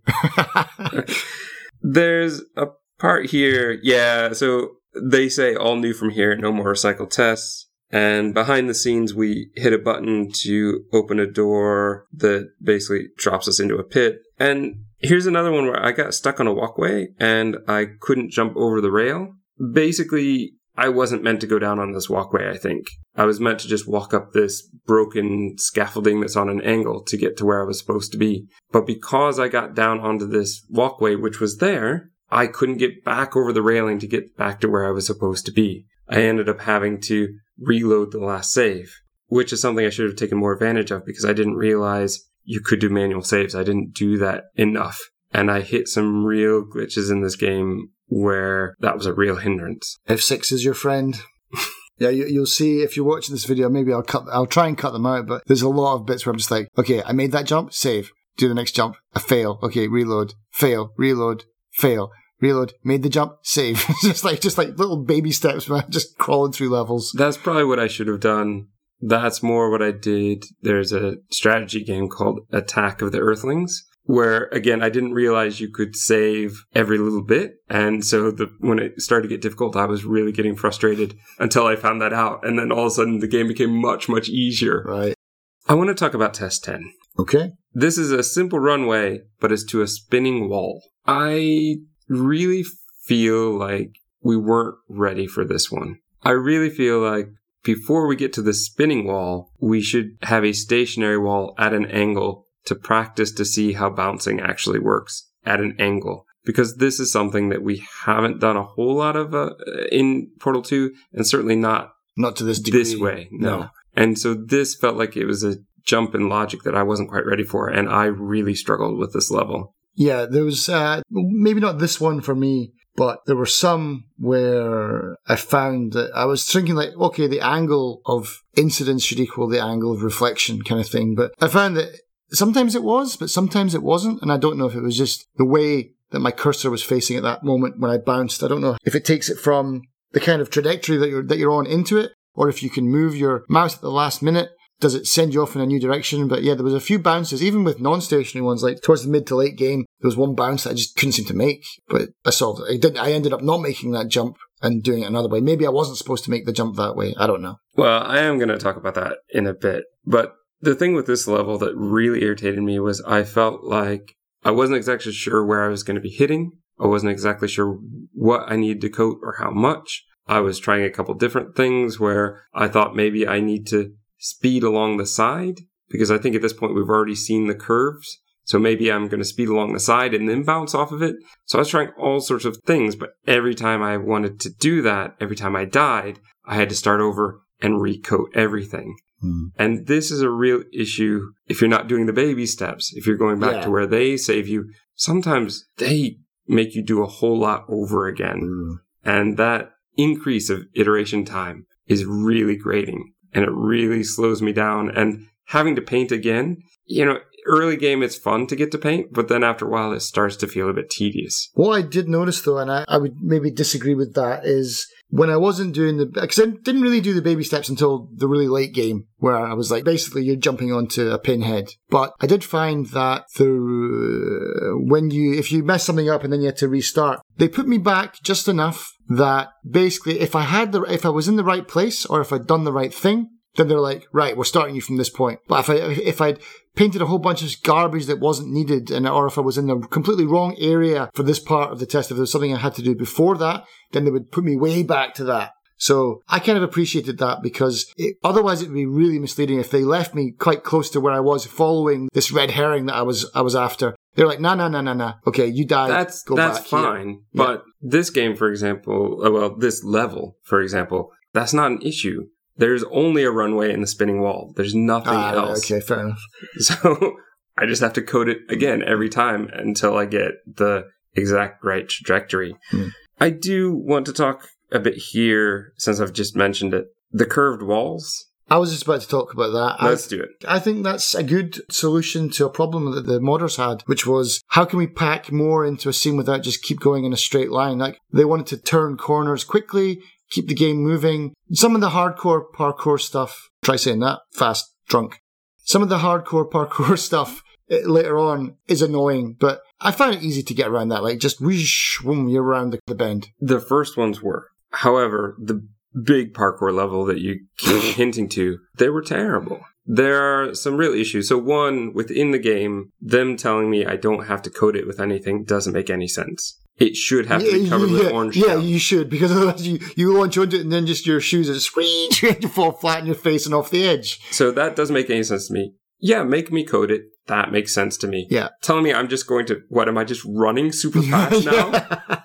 (laughs) There's a part here, yeah, so they say all new from here, no more recycled tests. And behind the scenes, we hit a button to open a door that basically drops us into a pit. And here's another one where I got stuck on a walkway and I couldn't jump over the rail. Basically, I wasn't meant to go down on this walkway, I think. I was meant to just walk up this broken scaffolding that's on an angle to get to where I was supposed to be. But because I got down onto this walkway, which was there, I couldn't get back over the railing to get back to where I was supposed to be. I ended up having to reload the last save, which is something I should have taken more advantage of because I didn't realize you could do manual saves. I didn't do that enough. And I hit some real glitches in this game where that was a real hindrance. F6 is your friend. (laughs) Yeah, you, you'll see if you're watching this video. Maybe I'll cut. I'll try and cut them out. But there's a lot of bits where I'm just like, okay, I made that jump, save, do the next jump, I fail, okay, reload, fail, reload, fail, reload, made the jump, save. (laughs) just like just like little baby steps, man, just crawling through levels. That's probably what I should have done. That's more what I did. There's a strategy game called Attack of the Earthlings, where again, I didn't realize you could save every little bit. And so the, when it started to get difficult, I was really getting frustrated until I found that out. And then all of a sudden the game became much, much easier. Right. I want to talk about test 10. Okay. This is a simple runway, but it's to a spinning wall. I really feel like we weren't ready for this one. I really feel like before we get to the spinning wall, we should have a stationary wall at an angle to practice to see how bouncing actually works at an angle. Because this is something that we haven't done a whole lot of uh, in Portal 2, and certainly not Not to this degree. this way. No. No. And so this felt like it was a jump in logic that I wasn't quite ready for, and I really struggled with this level. Yeah, there was uh, maybe not this one for me, but there were some where I found that I was thinking like, okay, the angle of incidence should equal the angle of reflection, kind of thing. But I found that sometimes it was, but sometimes it wasn't, and I don't know if it was just the way that my cursor was facing at that moment when I bounced. I don't know if it takes it from the kind of trajectory that you're that you're on into it, or if you can move your mouse at the last minute, does it send you off in a new direction? But yeah, there was a few bounces, even with non-stationary ones, like towards the mid to late game, there was one bounce that I just couldn't seem to make. But I solved it. I didn't. I ended up not making that jump and doing it another way. Maybe I wasn't supposed to make the jump that way. I don't know. Well, I am going to talk about that in a bit. But the thing with this level that really irritated me was I felt like I wasn't exactly sure where I was going to be hitting. I wasn't exactly sure what I needed to coat or how much. I was trying a couple different things where I thought maybe I need to speed along the side because I think at this point we've already seen the curves. So maybe I'm going to speed along the side and then bounce off of it. So I was trying all sorts of things, but every time I wanted to do that, every time I died, I had to start over and recoat everything. Hmm. And this is a real issue if you're not doing the baby steps, if you're going back Yeah. to where they save you. Sometimes they make you do a whole lot over again. Hmm. And that increase of iteration time is really grating and it really slows me down. And having to paint again, you know, early game it's fun to get to paint, but then after a while it starts to feel a bit tedious. What I did notice though, and I, I would maybe disagree with that, is when I wasn't doing the, because I didn't really do the baby steps until the really late game, where I was like, basically you're jumping onto a pinhead. But I did find that the, when you, if you mess something up and then you had to restart, they put me back just enough that basically if I had the, if I was in the right place or if I'd done the right thing, then they're like, right, we're starting you from this point. But if I, if I'd painted a whole bunch of garbage that wasn't needed and, or if I was in the completely wrong area for this part of the test, if there was something I had to do before that, then they would put me way back to that. So I kind of appreciated that because it, otherwise it would be really misleading if they left me quite close to where I was following this red herring that I was, I was after. They're like, nah, nah, nah, nah, nah. Okay, you died. That's, Go that's back here." fine. But this game, for example, uh, well, this level, for example, that's not an issue. There's only a runway and the spinning wall. There's nothing Ah, else. okay, fair enough. (laughs) So I just have to code it again every time until I get the exact right trajectory. Hmm. I do want to talk a bit here, since I've just mentioned it. The curved walls. I was just about to talk about that. Let's do it. I think that's a good solution to a problem that the modders had, which was how can we pack more into a scene without just keep going in a straight line? Like they wanted to turn corners quickly, keep the game moving. Some of the hardcore parkour stuff, try saying that fast, drunk. Some of the hardcore parkour (laughs) stuff eh, later on is annoying, but I found it easy to get around that. Like just whoosh, boom, you're around the, the bend. The first ones were. However, the big parkour level that you keep (laughs) hinting to, they were terrible. There are some real issues. So one, within the game, them telling me I don't have to code it with anything doesn't make any sense. It should have to be Yeah, covered yeah, with orange Yeah, shell. you should because (laughs) otherwise you, you launch onto it and then just your shoes are squeeze, you (laughs) fall flat in your face and off the edge. So that doesn't make any sense to me. Yeah, make me code it. That makes sense to me. Yeah. Telling me I'm just going to, what, am I just running super (laughs) fast now?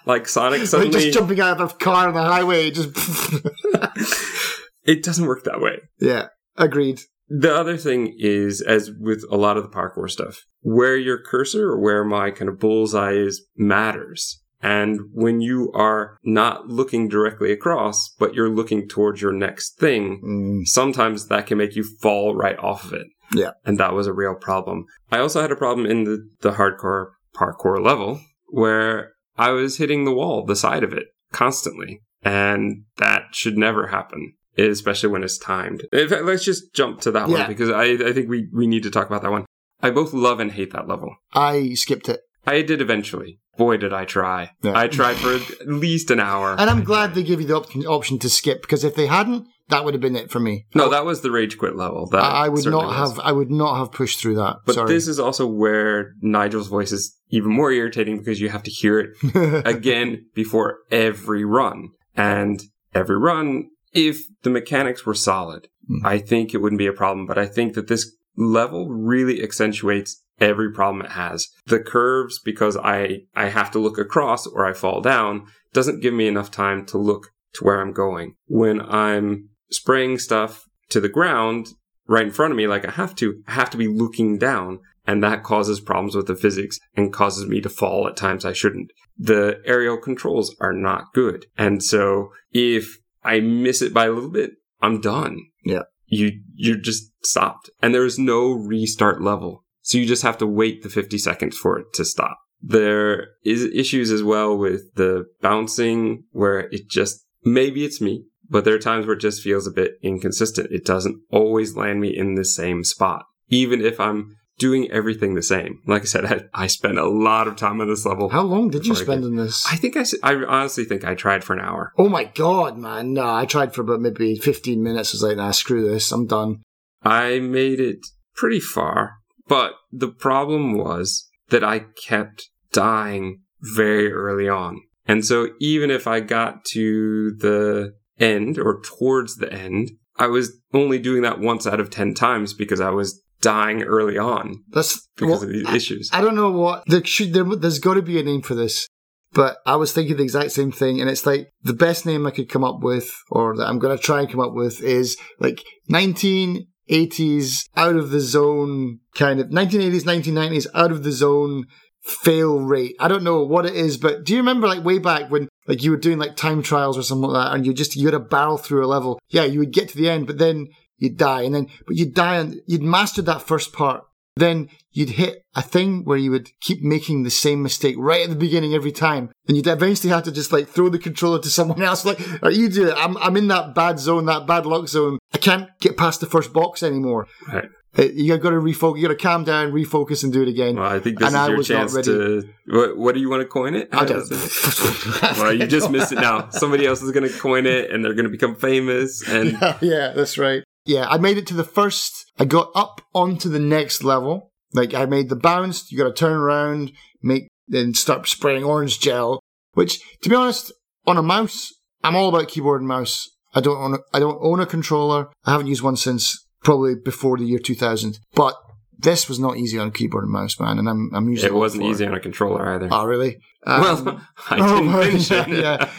Like Sonic Like suddenly? just jumping out of a car on the highway, just (laughs) it doesn't work that way. yeah, agreed. The other thing is, as with a lot of the parkour stuff, where your cursor or where my kind of bullseye is matters. And when you are not looking directly across, but you're looking towards your next thing, Mm, sometimes that can make you fall right off of it. Yeah. And that was a real problem. I also had a problem in the, the hardcore parkour level where I was hitting the wall, the side of it, constantly. And that should never happen, especially when it's timed. In fact, let's just jump to that Yeah. one because I, I think we, we need to talk about that one. I both love and hate that level. I skipped it, I did eventually. Boy, did I try. Yeah. I tried for at least an hour. and I'm glad they gave you the op- option to skip because if they hadn't, that would have been it for me. no, that was the rage quit level. That I, I would not was. have. I would not have pushed through that. But Sorry. this is also where Nigel's voice is even more irritating because you have to hear it (laughs) again before every run. And every run, if the mechanics were solid, Hmm. I think it wouldn't be a problem. But I think that this level really accentuates every problem it has. The curves, because I, I have to look across or I fall down, doesn't give me enough time to look to where I'm going. When I'm spraying stuff to the ground right in front of me, like I have to, I have to be looking down. And that causes problems with the physics and causes me to fall at times I shouldn't. The aerial controls are not good. And so if I miss it by a little bit, I'm done. Yeah. You, you're just stopped. And there is no restart level. So you just have to wait the 50 seconds for it to stop. There is issues as well with the bouncing where it just, maybe it's me, but there are times where it just feels a bit inconsistent. It doesn't always land me in the same spot, even if I'm doing everything the same. Like I said, (laughs) I, I spent a lot of time on this level. How long did you spend on this? I think I, I honestly think I tried for an hour. oh my god, man. No, I tried for about maybe 15 minutes. I was like, nah, screw this. I'm done. I made it pretty far, but the problem was that I kept dying very early on. And so even if I got to the end or towards the end, I was only doing that once out of 10 times because I was dying early on That's because well, of these issues. I don't know what there should there, there's got to be a name for this, but I was thinking the exact same thing, and it's like the best name I could come up with, or that I'm going to try and come up with, is like 1980s out of the zone kind of 1980s 1990s out of the zone fail rate. I don't know what it is, but do you remember like way back when like you were doing like time trials or something like that, and you just you had a barrel through a level? Yeah, you would get to the end, but then you'd die, and then but you'd die and you'd mastered that first part. Then you'd hit a thing where you would keep making the same mistake right at the beginning every time. And you'd eventually have to just like throw the controller to someone (laughs) else. Like, or you do it. I'm, I'm in that bad zone, that bad luck zone. I can't get past the first box anymore. Right. Uh, You got to refocus. You got to calm down, refocus, and do it again. Well, I think this And is I your chance to. What, what do you want to coin it? I don't. (laughs) well, you just missed it now. Somebody else is going to coin it and they're going to become famous. And (laughs) yeah, that's right. Yeah, I made it to the first. I got up onto the next level. Like I made the bounce. You got to turn around, make and start spraying orange gel. Which, to be honest, on a mouse, I'm all about keyboard and mouse. I don't own. A, I don't own a controller. I haven't used one since probably before the year 2000. But this was not easy on a keyboard and mouse, man. And I'm I'm using it wasn't easy on a controller either. (laughs) (laughs) Oh, really? Um, well, I oh, didn't finish it. yeah, yeah.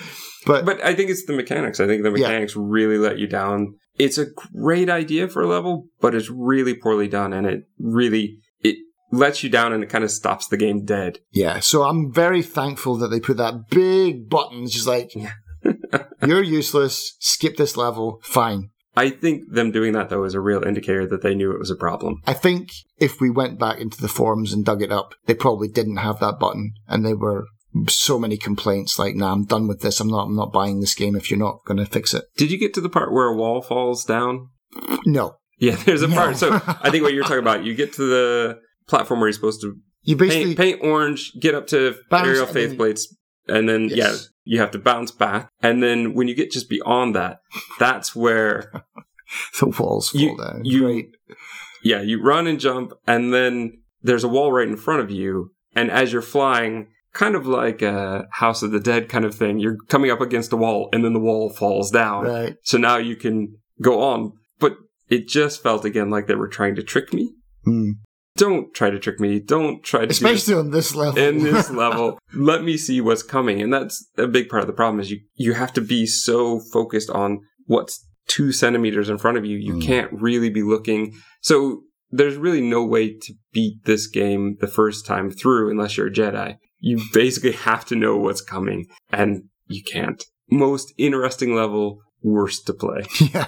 But, But I think it's the mechanics. I think the Yeah. mechanics really let you down. It's a great idea for a level, but it's really poorly done and it really it lets you down and it kind of stops the game dead. Yeah, so I'm very thankful that they put that big button, it's just like, Yeah. (laughs) you're useless, skip this level, fine. I think them doing that though is a real indicator that they knew it was a problem. I think if we went back into the forums and dug it up, they probably didn't have that button, and there were so many complaints like, "Nah, I'm done with this. I'm not. I'm not buying this game if you're not going to fix it." Did you get to the part where a wall falls down? No, Yeah, (laughs) there's a No. part. So I think what you're talking about, you get to the platform where you're supposed to you basically paint, paint orange, get up to Bounce aerial faith plates, and then Yes. yeah, you have to bounce back. And then when you get just beyond that, that's where (laughs) the walls fall you- down. you- Great. yeah, you run and jump, and then there's a wall right in front of you, and as you're flying. Kind of like a House of the Dead kind of thing. You're coming up against a wall and then the wall falls down. Right. So now you can go on. But it just felt again like they were trying to trick me. Hmm. Don't try to trick me. Don't try to Especially on this level. in this (laughs) level. Let me see what's coming. And that's a big part of the problem is you, you have to be so focused on what's two centimeters in front of you. You Mm. can't really be looking. So there's really no way to beat this game the first time through unless you're a Jedi. You (laughs) basically have to know what's coming and you can't. Most interesting level, worst to play. (laughs) yeah.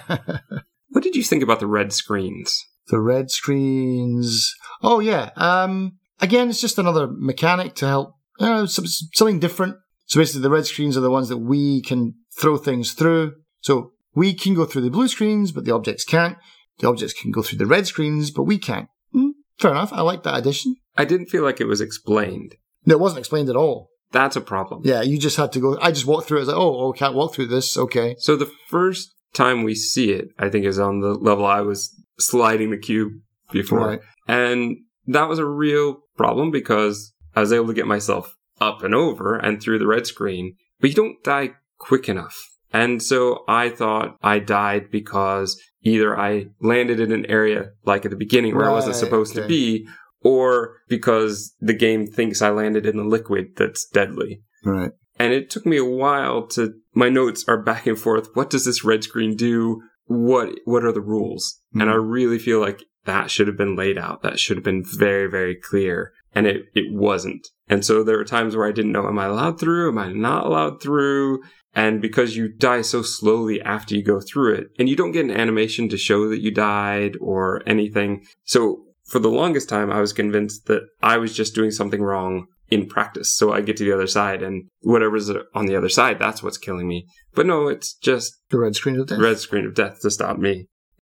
What did you think about the red screens? The red screens. Oh yeah. Um. Again, it's just another mechanic to help. Uh, some, something different. So basically, the red screens are the ones that we can throw things through. So we can go through the blue screens, but the objects can't. The objects can go through the red screens, but we can't. Hmm, fair enough. I like that addition. I didn't feel like it was explained. No, it wasn't explained at all. That's a problem. Yeah, you just had to go. I just walked through it. I was like, oh, oh, can't walk through this. Okay. So the first time we see it, I think, is on the level I was sliding the cube before. Right. And that was a real problem because I was able to get myself up and over and through the red screen, but you don't die quick enough. And so I thought I died because either I landed in an area like at the beginning where I wasn't Right, supposed to be, or because the game thinks I landed in a liquid that's deadly. Right. And it took me a while to, my notes are back and forth. What does this red screen do? What, what are the rules? And I mm. really feel like that should have been laid out. That should have been very, very clear. And it, it wasn't. And so there were times where I didn't know, am I allowed through? Am I not allowed through? And because you die so slowly after you go through it, and you don't get an animation to show that you died or anything. So for the longest time, I was convinced that I was just doing something wrong in practice. So I get to the other side and whatever's on the other side, that's what's killing me. But no, it's just The red screen of death. red screen of death to stop me.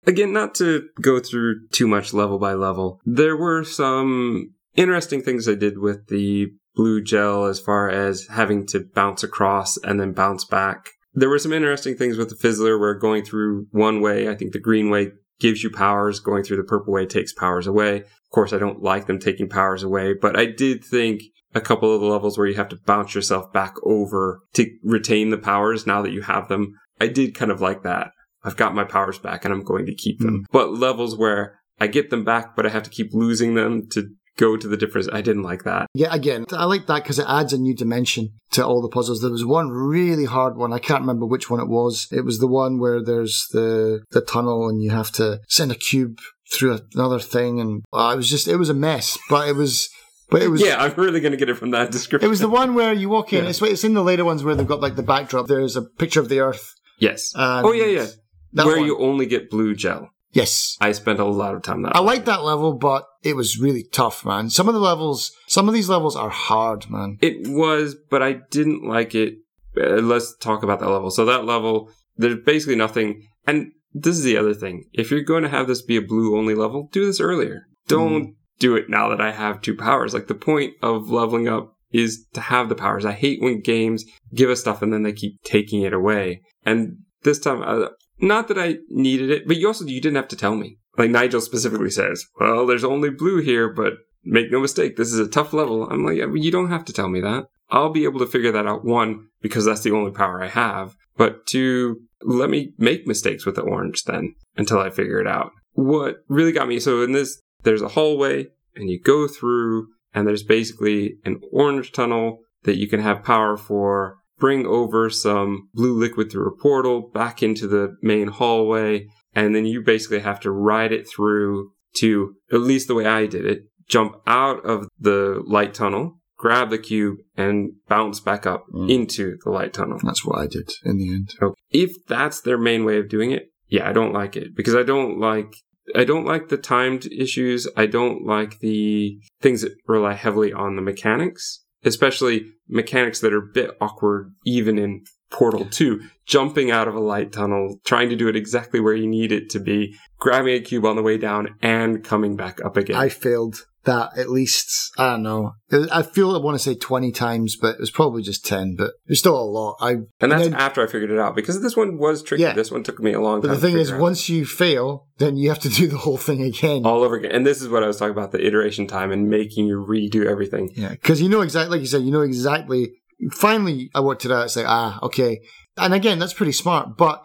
Again, not to go through too much level by level, there were some interesting things I did with the blue gel as far as having to bounce across and then bounce back. There were some interesting things with the Fizzler where going through one way, I think the green way gives you powers, going through the purple way takes powers away. Of course, I don't like them taking powers away, but I did think a couple of the levels where you have to bounce yourself back over to retain the powers now that you have them. I did kind of like that. I've got my powers back and I'm going to keep them. But levels where I get them back, but I have to keep losing them to go to the difference, I didn't like that. Yeah, again, I like that because it adds a new dimension to all the puzzles. There was one really hard one. I can't remember which one it was. It was the one where there's the the tunnel and you have to send a cube through another thing, and uh, it was just it was a mess. But it was, but it was Yeah, I'm really going to get it from that (laughs) description. It was the one where you walk in. Yeah. It's, it's in the later ones where they've got like the backdrop. There's a picture of the Earth. yes. Oh, yeah, yeah. Where one. you only get blue gel. Yes. I spent a lot of time that. I like that level, but it was really tough, man. Some of the levels, some of these levels are hard, man. It was, but I didn't like it. Uh, let's talk about that level. So that level, there's basically nothing. And this is the other thing. If you're going to have this be a blue only level, do this earlier. Don't do it now that I have two powers. Like the point of leveling up is to have the powers. I hate when games give us stuff and then they keep taking it away. And this time, uh, not that I needed it, but you also you didn't have to tell me. Like Nigel specifically says, "Well, there's only blue here, but make no mistake, this is a tough level." I'm like, you don't have to tell me that. I'll be able to figure that out. One, because that's the only power I have, but two, let me make mistakes with the orange then until I figure it out. What really got me so in this, there's a hallway and you go through, and there's basically an orange tunnel that you can have power for bring over some blue liquid through a portal back into the main hallway, and then you basically have to ride it through to, at least the way I did it, jump out of the light tunnel, grab the cube, and bounce back up Mm. into the light tunnel. That's what I did in the end. So if that's their main way of doing it, yeah, I don't like it because I don't like I don't like the timed issues. I don't like the things that rely heavily on the mechanics, especially mechanics that are a bit awkward even in Portal 2, jumping out of a light tunnel, trying to do it exactly where you need it to be, grabbing a cube on the way down and coming back up again. I failed that at least, I don't know. I feel I want to say 20 times, but it was probably just 10, but it's still a lot. I, and that's then- after I figured it out because this one was tricky. Yeah. This one took me a long but time. the thing is, out. once you fail, then you have to do the whole thing again. all over again. And this is what I was talking about the iteration time and making you redo everything. Yeah, because you know exactly, like you said, you know exactly. Finally, I worked it out. It's like, ah, okay. And again, that's pretty smart. But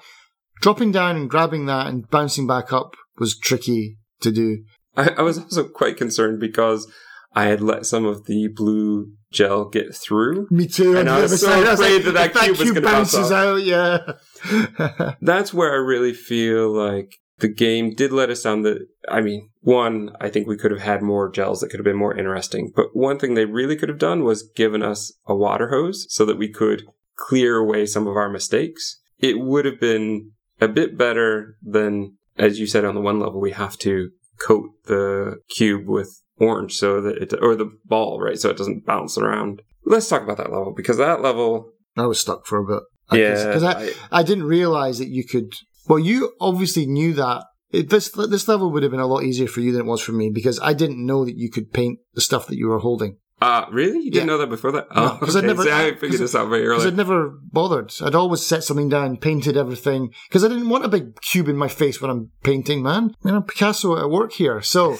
dropping down and grabbing that and bouncing back up was tricky to do. I, I was also quite concerned because I had let some of the blue gel get through. Me too. And I was so side. I was afraid that that cube was gonna bounce bounces out. Yeah. (laughs) (laughs) That's where I really feel like the game did let us down. That I mean, one, I think we could have had more gels that could have been more interesting. But one thing they really could have done was given us a water hose so that we could clear away some of our mistakes. It would have been a bit better than, as you said, on the one level, we have to coat the cube with orange so that it, or the ball, right? So it doesn't bounce around. Let's talk about that level because that level, I was stuck for a bit. I yeah, because I, I- I didn't realize that you could. Well, you obviously knew that. It, this this level would have been a lot easier for you than it was for me because I didn't know that you could paint the stuff that you were holding. Uh, really? You didn't Yeah. know that before that? No, Oh, 'cause I'd never- See, I figured this out very early. Because. I'd never bothered. I'd always set something down, painted everything. Because I didn't want a big cube in my face when I'm painting, man. You know, Picasso at work here. So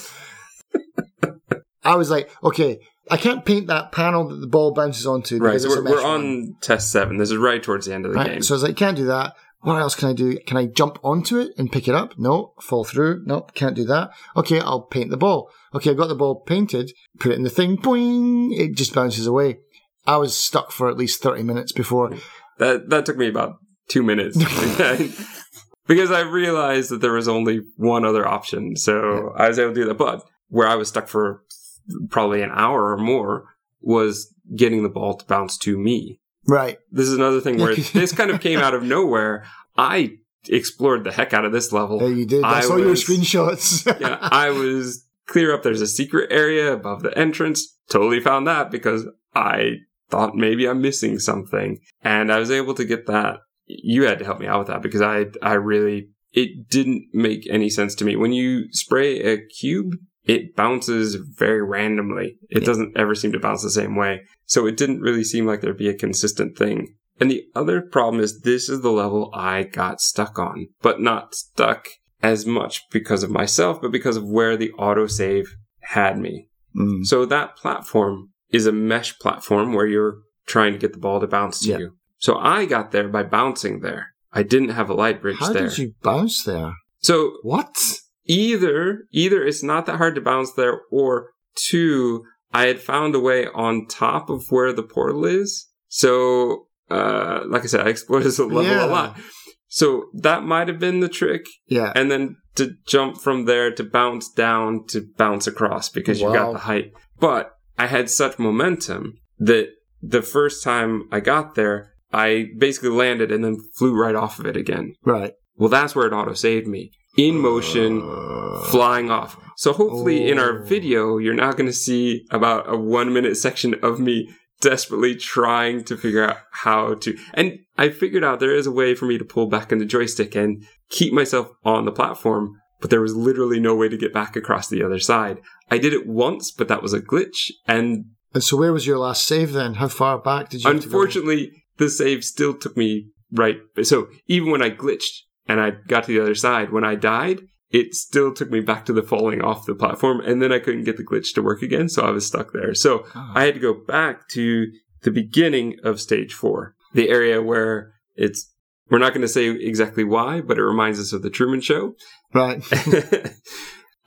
(laughs) I was like, okay, I can't paint that panel that the ball bounces onto. Right, so we're, we're on test seven. This is right towards the end of the Right? game. So I was like, can't do that. What else can I do? Can I jump onto it and pick it up? No. Fall through? No. Can't do that. Okay, I'll paint the ball. Okay, I've got the ball painted. Put it in the thing. Boing! It just bounces away. I was stuck for at least 30 minutes before. That that took me about two minutes (laughs) because I realized that there was only one other option. So I was able to do that. But where I was stuck for probably an hour or more was getting the ball to bounce to me. Right. This is another thing where (laughs) this kind of came out of nowhere. I explored the heck out of this level. Yeah, you did. I, I saw your screenshots. (laughs) yeah, I was clear up there's a secret area above the entrance. Totally found that because I thought maybe I'm missing something. And I was able to get that. You had to help me out with that because I, I really, it didn't make any sense to me. When you spray a cube, it bounces very randomly. It Yeah. doesn't ever seem to bounce the same way. So it didn't really seem like there'd be a consistent thing. And the other problem is this is the level I got stuck on, but not stuck as much because of myself, but because of where the autosave had me. Mm. So that platform is a mesh platform where you're trying to get the ball to bounce to Yeah. you. So I got there by bouncing there. I didn't have a light bridge How there. did you bounce there? so What? Either either it's not that hard to bounce there or two i had found a way on top of where the portal is. So uh like i said i explored this level Yeah. a lot. So that might have been the trick. Yeah. and then to jump from there to bounce down to bounce across because you got the height. But i had such momentum that the first time i got there i basically landed and then flew right off of it again. Right. well that's where it auto saved me in motion flying off. So hopefully in our Oh. video, you're not going to see about a one minute section of me desperately trying to figure out how to. And I figured out there is a way for me to pull back in the joystick and keep myself on the platform, but there was literally no way to get back across the other side. I did it once, but that was a glitch. And And so where was your last save then? How far back did you have to go? unfortunately, the save still took me right. So even when I glitched and I got to the other side, when I died, it still took me back to the falling off the platform, and then I couldn't get the glitch to work again, so I was stuck there. So Ah. I had to go back to the beginning of stage four, the area where it's. We're not going to say exactly why, but it reminds us of the Truman Show. Right. (laughs)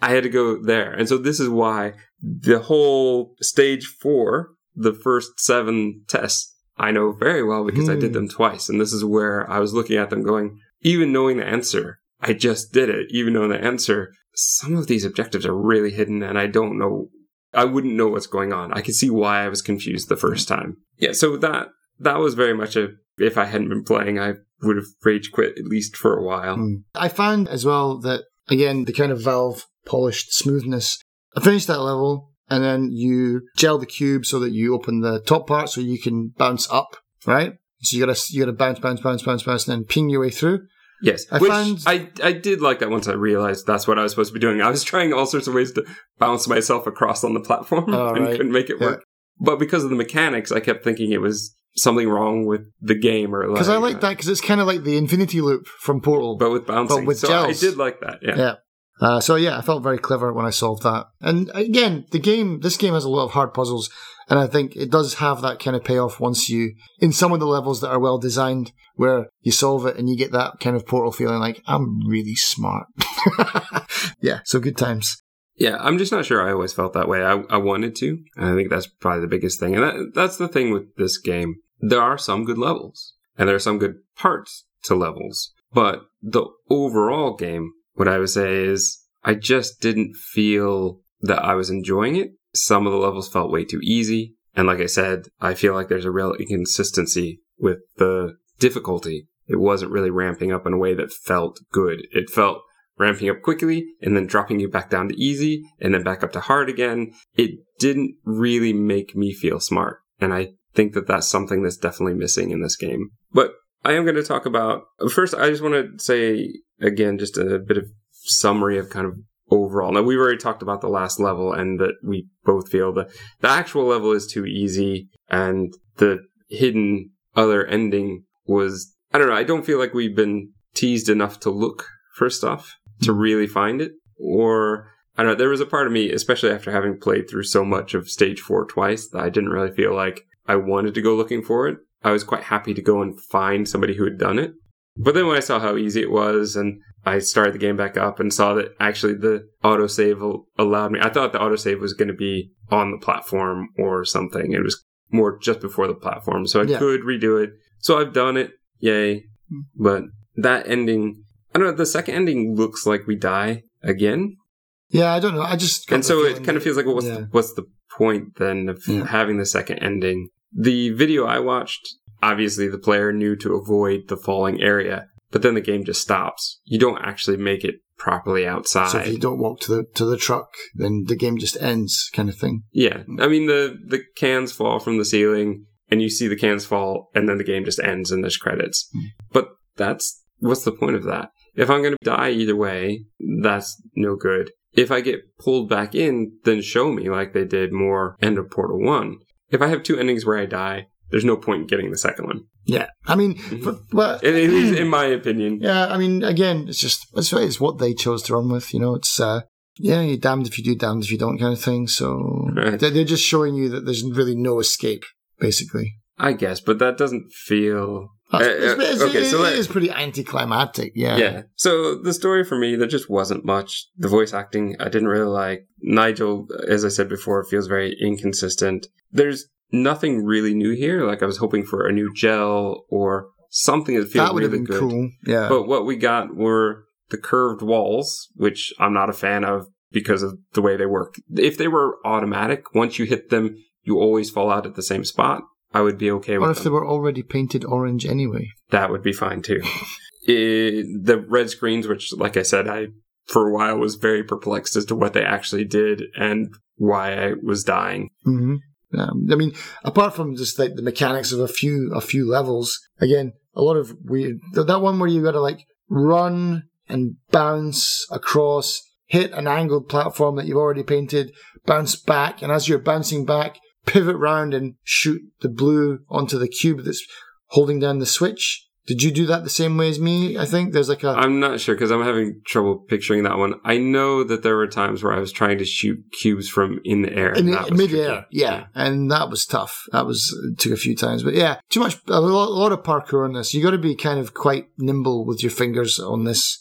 I had to go there. And so this is why the whole stage four, the first seven tests, I know very well because I did Hmm. them twice. And this is where I was looking at them going, even knowing the answer, I just did it. Even knowing the answer, some of these objectives are really hidden and I don't know. I wouldn't know what's going on. I could see why I was confused the first time. Yeah. So that, that was very much a, if I hadn't been playing, I would have rage quit at least for a while. Mm. I found as well that again the kind of Valve polished smoothness. I finished that level, and then you gel the cube so that you open the top part so you can bounce up. Right. So you gotta you gotta bounce, bounce, bounce, bounce, bounce, and then ping your way through. Yes, I which find- I I did like that once I realized that's what I was supposed to be doing. I was trying all sorts of ways to bounce myself across on the platform Oh, (laughs) and right. couldn't make it Yeah. work. But because of the mechanics, I kept thinking it was something wrong with the game or Because I like that because it's kind of like the infinity loop from Portal. but with bouncing. But with so gels. I did like that. Yeah. Yeah. Uh, so yeah, I felt very clever when I solved that. And again, the game, this game has a lot of hard puzzles, and I think it does have that kind of payoff once you, in some of the levels that are well designed, where you solve it and you get that kind of portal feeling like I'm really smart. (laughs) yeah, so good times. Yeah, I'm just not sure I always felt that way. I, I wanted to. And I think that's probably the biggest thing. And that, that's the thing with this game. There are some good levels, and there are some good parts to levels. But the overall game, what I would say is, I just didn't feel that I was enjoying it. Some of the levels felt way too easy. And like I said, I feel like there's a real inconsistency with the difficulty. It wasn't really ramping up in a way that felt good. It felt ramping up quickly and then dropping you back down to easy and then back up to hard again. It didn't really make me feel smart. And I think that that's something that's definitely missing in this game. But I am going to talk about first, I just want to say again, just a bit of summary of kind of overall. Now, we've already talked about the last level and that we both feel that the actual level is too easy and the hidden other ending was, I don't know, I don't feel like we've been teased enough to look for stuff to hmm. really find it. Or, I don't know, there was a part of me, especially after having played through so much of stage four twice, that I didn't really feel like I wanted to go looking for it. I was quite happy to go and find somebody who had done it. But then when I saw how easy it was and I started the game back up and saw that actually the autosave al- allowed me, I thought the autosave was going to be on the platform or something. It was more just before the platform. So I Yeah. could redo it. So I've done it. Yay. But that ending, I don't know, the second ending looks like we die again. Yeah, I don't know. I just And so it kind of feels like, well, what's, yeah. the, what's the point then of Yeah. having the second ending? The video I watched, obviously the player knew to avoid the falling area, but then the game just stops. You don't actually make it properly outside. So if you don't walk to the to the truck, then the game just ends, kind of thing. Yeah, I mean the the cans fall from the ceiling, and you see the cans fall, and then the game just ends and there's credits. Mm. But that's what's the point of that? If I'm going to die either way, that's no good. If I get pulled back in, then show me like they did more end of Portal One. If I have two endings where I die, there's no point in getting the second one. Yeah, I mean, Mhm. for, well, least in my opinion. yeah, I mean, again, it's just it's, it's what they chose to run with. You know, it's uh, yeah, you're damned if you do, damned if you don't, kind of thing. So Right. they're, just showing you that there's really no escape, basically. I guess, but that doesn't feel. Uh, it's, uh, it's, okay, it- so it is pretty anticlimactic. Yeah, Yeah. So the story for me, there just wasn't much. The voice acting, I didn't really like. Nigel, as I said before, feels very inconsistent. There's nothing really new here. Like I was hoping for a new gel or something that feels that would really have been good. cool. Yeah, But what we got were the curved walls, which I'm not a fan of because of the way they work. If they were automatic, once you hit them, you always fall out at the same spot. I would be okay with or if them. they were already painted orange anyway. That would be fine too. (laughs) It- the red screens, which, like I said, I for a while was very perplexed as to what they actually did and why I was dying. hmm Um, I mean, apart from just like the mechanics of a few a few levels, again, a lot of weird. That one where you got to like run and bounce across, hit an angled platform that you've already painted, bounce back, and as you're bouncing back, pivot round and shoot the blue onto the cube that's holding down the switch. Did you do that the same way as me? I think there's like a I'm not sure because I'm having trouble picturing that one. I know that there were times where I was trying to shoot cubes from in the air. in the mid-air, tricky. yeah, and that was tough. That was took a few times, but yeah, too much. A lot, a lot of parkour on this. You got to be kind of quite nimble with your fingers on this.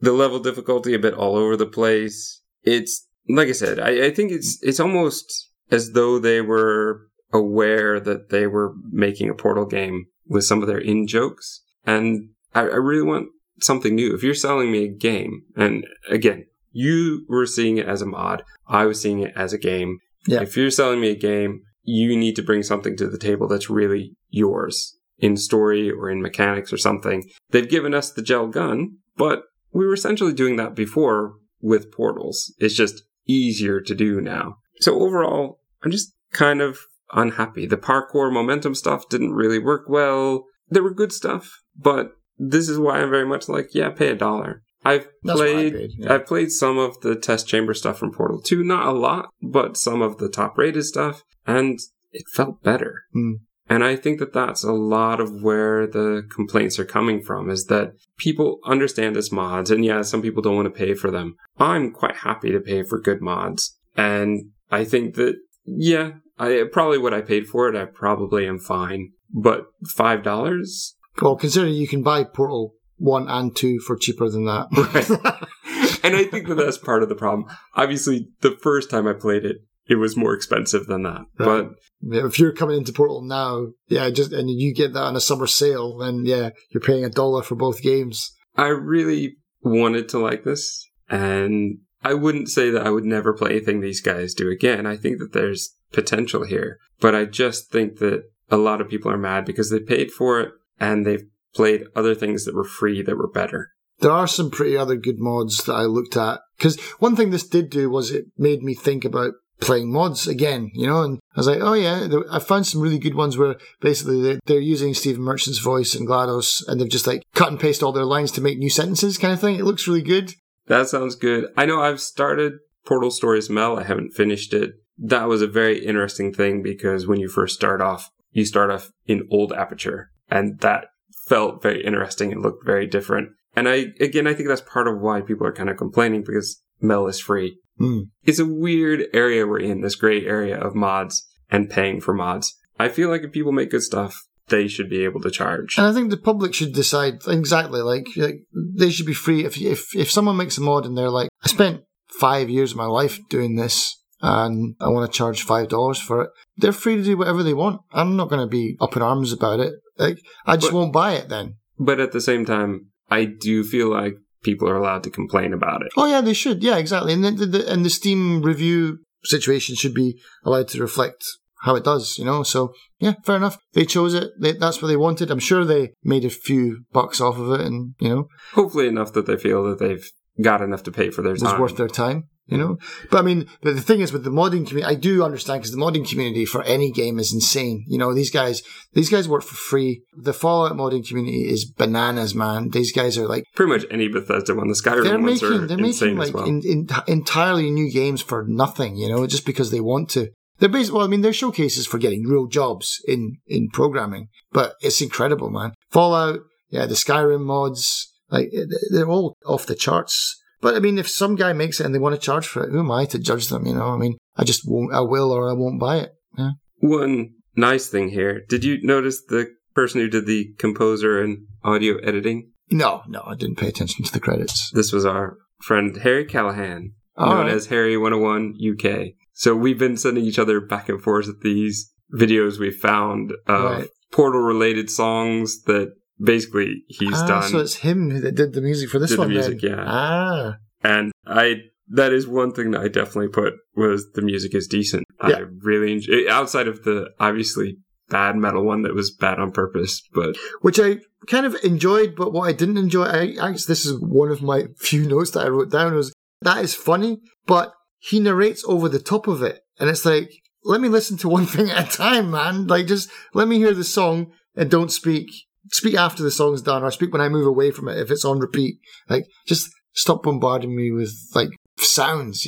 the level difficulty a bit all over the place. It's like I said, I, I think it's it's almost as though they were aware that they were making a Portal game with some of their in jokes, and I, I really want something new. If you're selling me a game, and again, you were seeing it as a mod, I was seeing it as a game. Yeah. If you're selling me a game, you need to bring something to the table that's really yours in story or in mechanics or something. They've given us the gel gun, but we were essentially doing that before with portals. It's just easier to do now. So overall, I'm just kind of unhappy. The parkour momentum stuff didn't really work well. There were good stuff, but this is why I'm very much like, yeah, pay a dollar. I've That's played paid, yeah. I've played some of the test chamber stuff from Portal 2, not a lot, but some of the top rated stuff, and it felt better. Hmm. And I think that that's a lot of where the complaints are coming from is that people understand as mods. And yeah, some people don't want to pay for them. I'm quite happy to pay for good mods. And I think that, yeah, I probably what I paid for it, I probably am fine. But $5? Well, considering you can buy Portal one and two for cheaper than that, Right. (laughs) and I think that that's part of the problem. Obviously, the first time I played it, it was more expensive than that. Right. But Yeah, if you're coming into Portal now, yeah, just and you get that on a summer sale, then yeah, you're paying a dollar for both games. I really wanted to like this, and I wouldn't say that I would never play anything these guys do again. I think that there's potential here, but I just think that a lot of people are mad because they paid for it and they've played other things that were free that were better. There are some pretty other good mods that I looked at because one thing this did do was it made me think about playing mods again, you know, and I was like, oh yeah, I found some really good ones where basically they're, using Stephen Merchant's voice and GLaDOS and they've just like cut and paste all their lines to make new sentences kind of thing. It looks really good. That sounds good. I know I've started Portal Stories Mel. I haven't finished it. That was a very interesting thing because when you first start off, you start off in old aperture and that felt very interesting and looked very different. And I, again, I think that's part of why people are kind of complaining because Mel is free. Hmm. It's a weird area we're in, this gray area of mods and paying for mods. I feel like if people make good stuff, they should be able to charge. And I think the public should decide exactly like, like they should be free. If if if someone makes a mod and they're like, I spent five years of my life doing this and I want to charge five dollars for it, they're free to do whatever they want. I'm not going to be up in arms about it. Like I just But- won't buy it then. But at the same time, I do feel like people are allowed to complain about it. Oh yeah, they should. Yeah, exactly. And the, the, and the Steam review situation should be allowed to reflect how it does. You know. So yeah, fair enough. They chose it. They, that's what they wanted. I'm sure they made a few bucks off of it, and you know. hopefully enough that they feel that they've got enough to pay for their time. worth their time. You know, but I mean, but the thing is with the modding community, I do understand because the modding community for any game is insane. You know, these guys, these guys work for free. The Fallout modding community is bananas, man. These guys are like Pretty much any Bethesda one. The Skyrim they're ones making are they're insane making as like well. in, in, entirely new games for nothing. You know, just because they want to. They're basically, well, I mean, they're showcases for getting real jobs in in programming, but it's incredible, man. Fallout, yeah, the Skyrim mods, like eh, they're all off the charts. But I mean, if some guy makes it and they want to charge for it, who am I to judge them? You know, I mean, I just won't, I will or I won't buy it. Yeah. One nice thing here. Did you notice the person who did the composer and audio editing? No, no, I didn't pay attention to the credits. This was our friend Harry Callahan, All known right. as Harry 101 UK. So we've been sending each other back and forth at these videos we found of Right. portal related songs that basically he's ah, done. So it's him that did the music for this Did the one. music, then. yeah. Ah, and I that is one thing that I definitely put was the music is decent. Yeah. I really enjoy outside of the obviously bad metal one that was bad on purpose, but which I kind of enjoyed, but what I didn't enjoy, I actually, this is one of my few notes that I wrote down was that is funny, but he narrates over the top of it. And it's like, let me listen to one (laughs) thing at a time, man. Like, just let me hear the song and don't speak. Speak after the song's done or speak when I move away from it if it's on repeat. Like, just stop bombarding me with, like, sounds.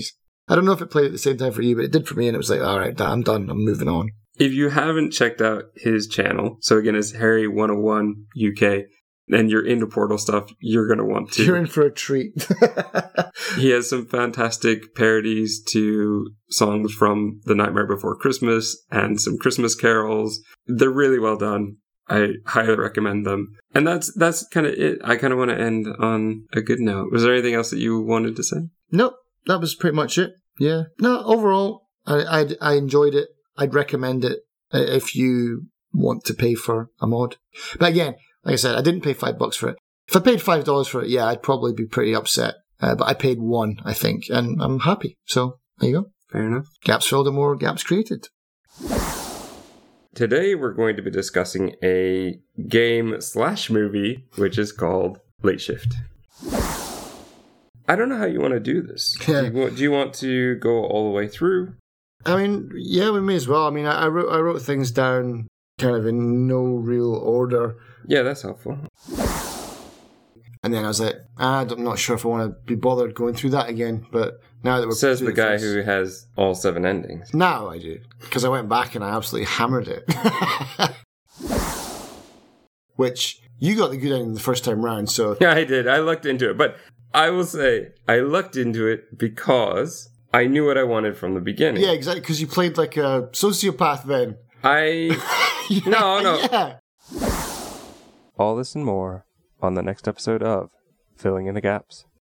I don't know if it played at the same time for you, but it did for me. And it was like, all right, I'm done. I'm moving on. if you haven't checked out his channel, so again it's Harry 101 UK, and you're into Portal stuff, you're gonna want to. You're in for a treat. (laughs) He has some fantastic parodies to songs from The Nightmare Before Christmas and some Christmas carols. They're really well done. I highly recommend them. And that's that's kind of it. I kind of want to end on a good note. Was there anything else that you wanted to say? Nope, that was pretty much it. Yeah. No, overall, I I, I enjoyed it. I'd recommend it uh, if you want to pay for a mod. But again, like I said, I didn't pay five bucks for it. If I paid five dollars for it, yeah, I'd probably be pretty upset. Uh, but I paid one, I think, and I'm happy. So there you go. Fair enough. Gaps filled and more gaps created. Today we're going to be discussing a game slash movie which is called Late Shift. I don't know how you want to do this. Yeah. Do, you want, do you want to go all the way through? I mean, yeah, we may as well. I mean, I, I wrote I wrote things down kind of in no real order. Yeah, that's helpful. And then I was like, ah, I'm not sure if I want to be bothered going through that again. But now that we're Says the guy this- who has all seven endings. Now I do because I went back and I absolutely hammered it. (laughs) Which you got the good ending the first time round, so (laughs) Yeah, I did. I looked into it, but I will say I looked into it because I knew what I wanted from the beginning. yeah, exactly. Because you played like a sociopath then. I (laughs) No, no. Yeah. All this and more on the next episode of Filling in the Gaps.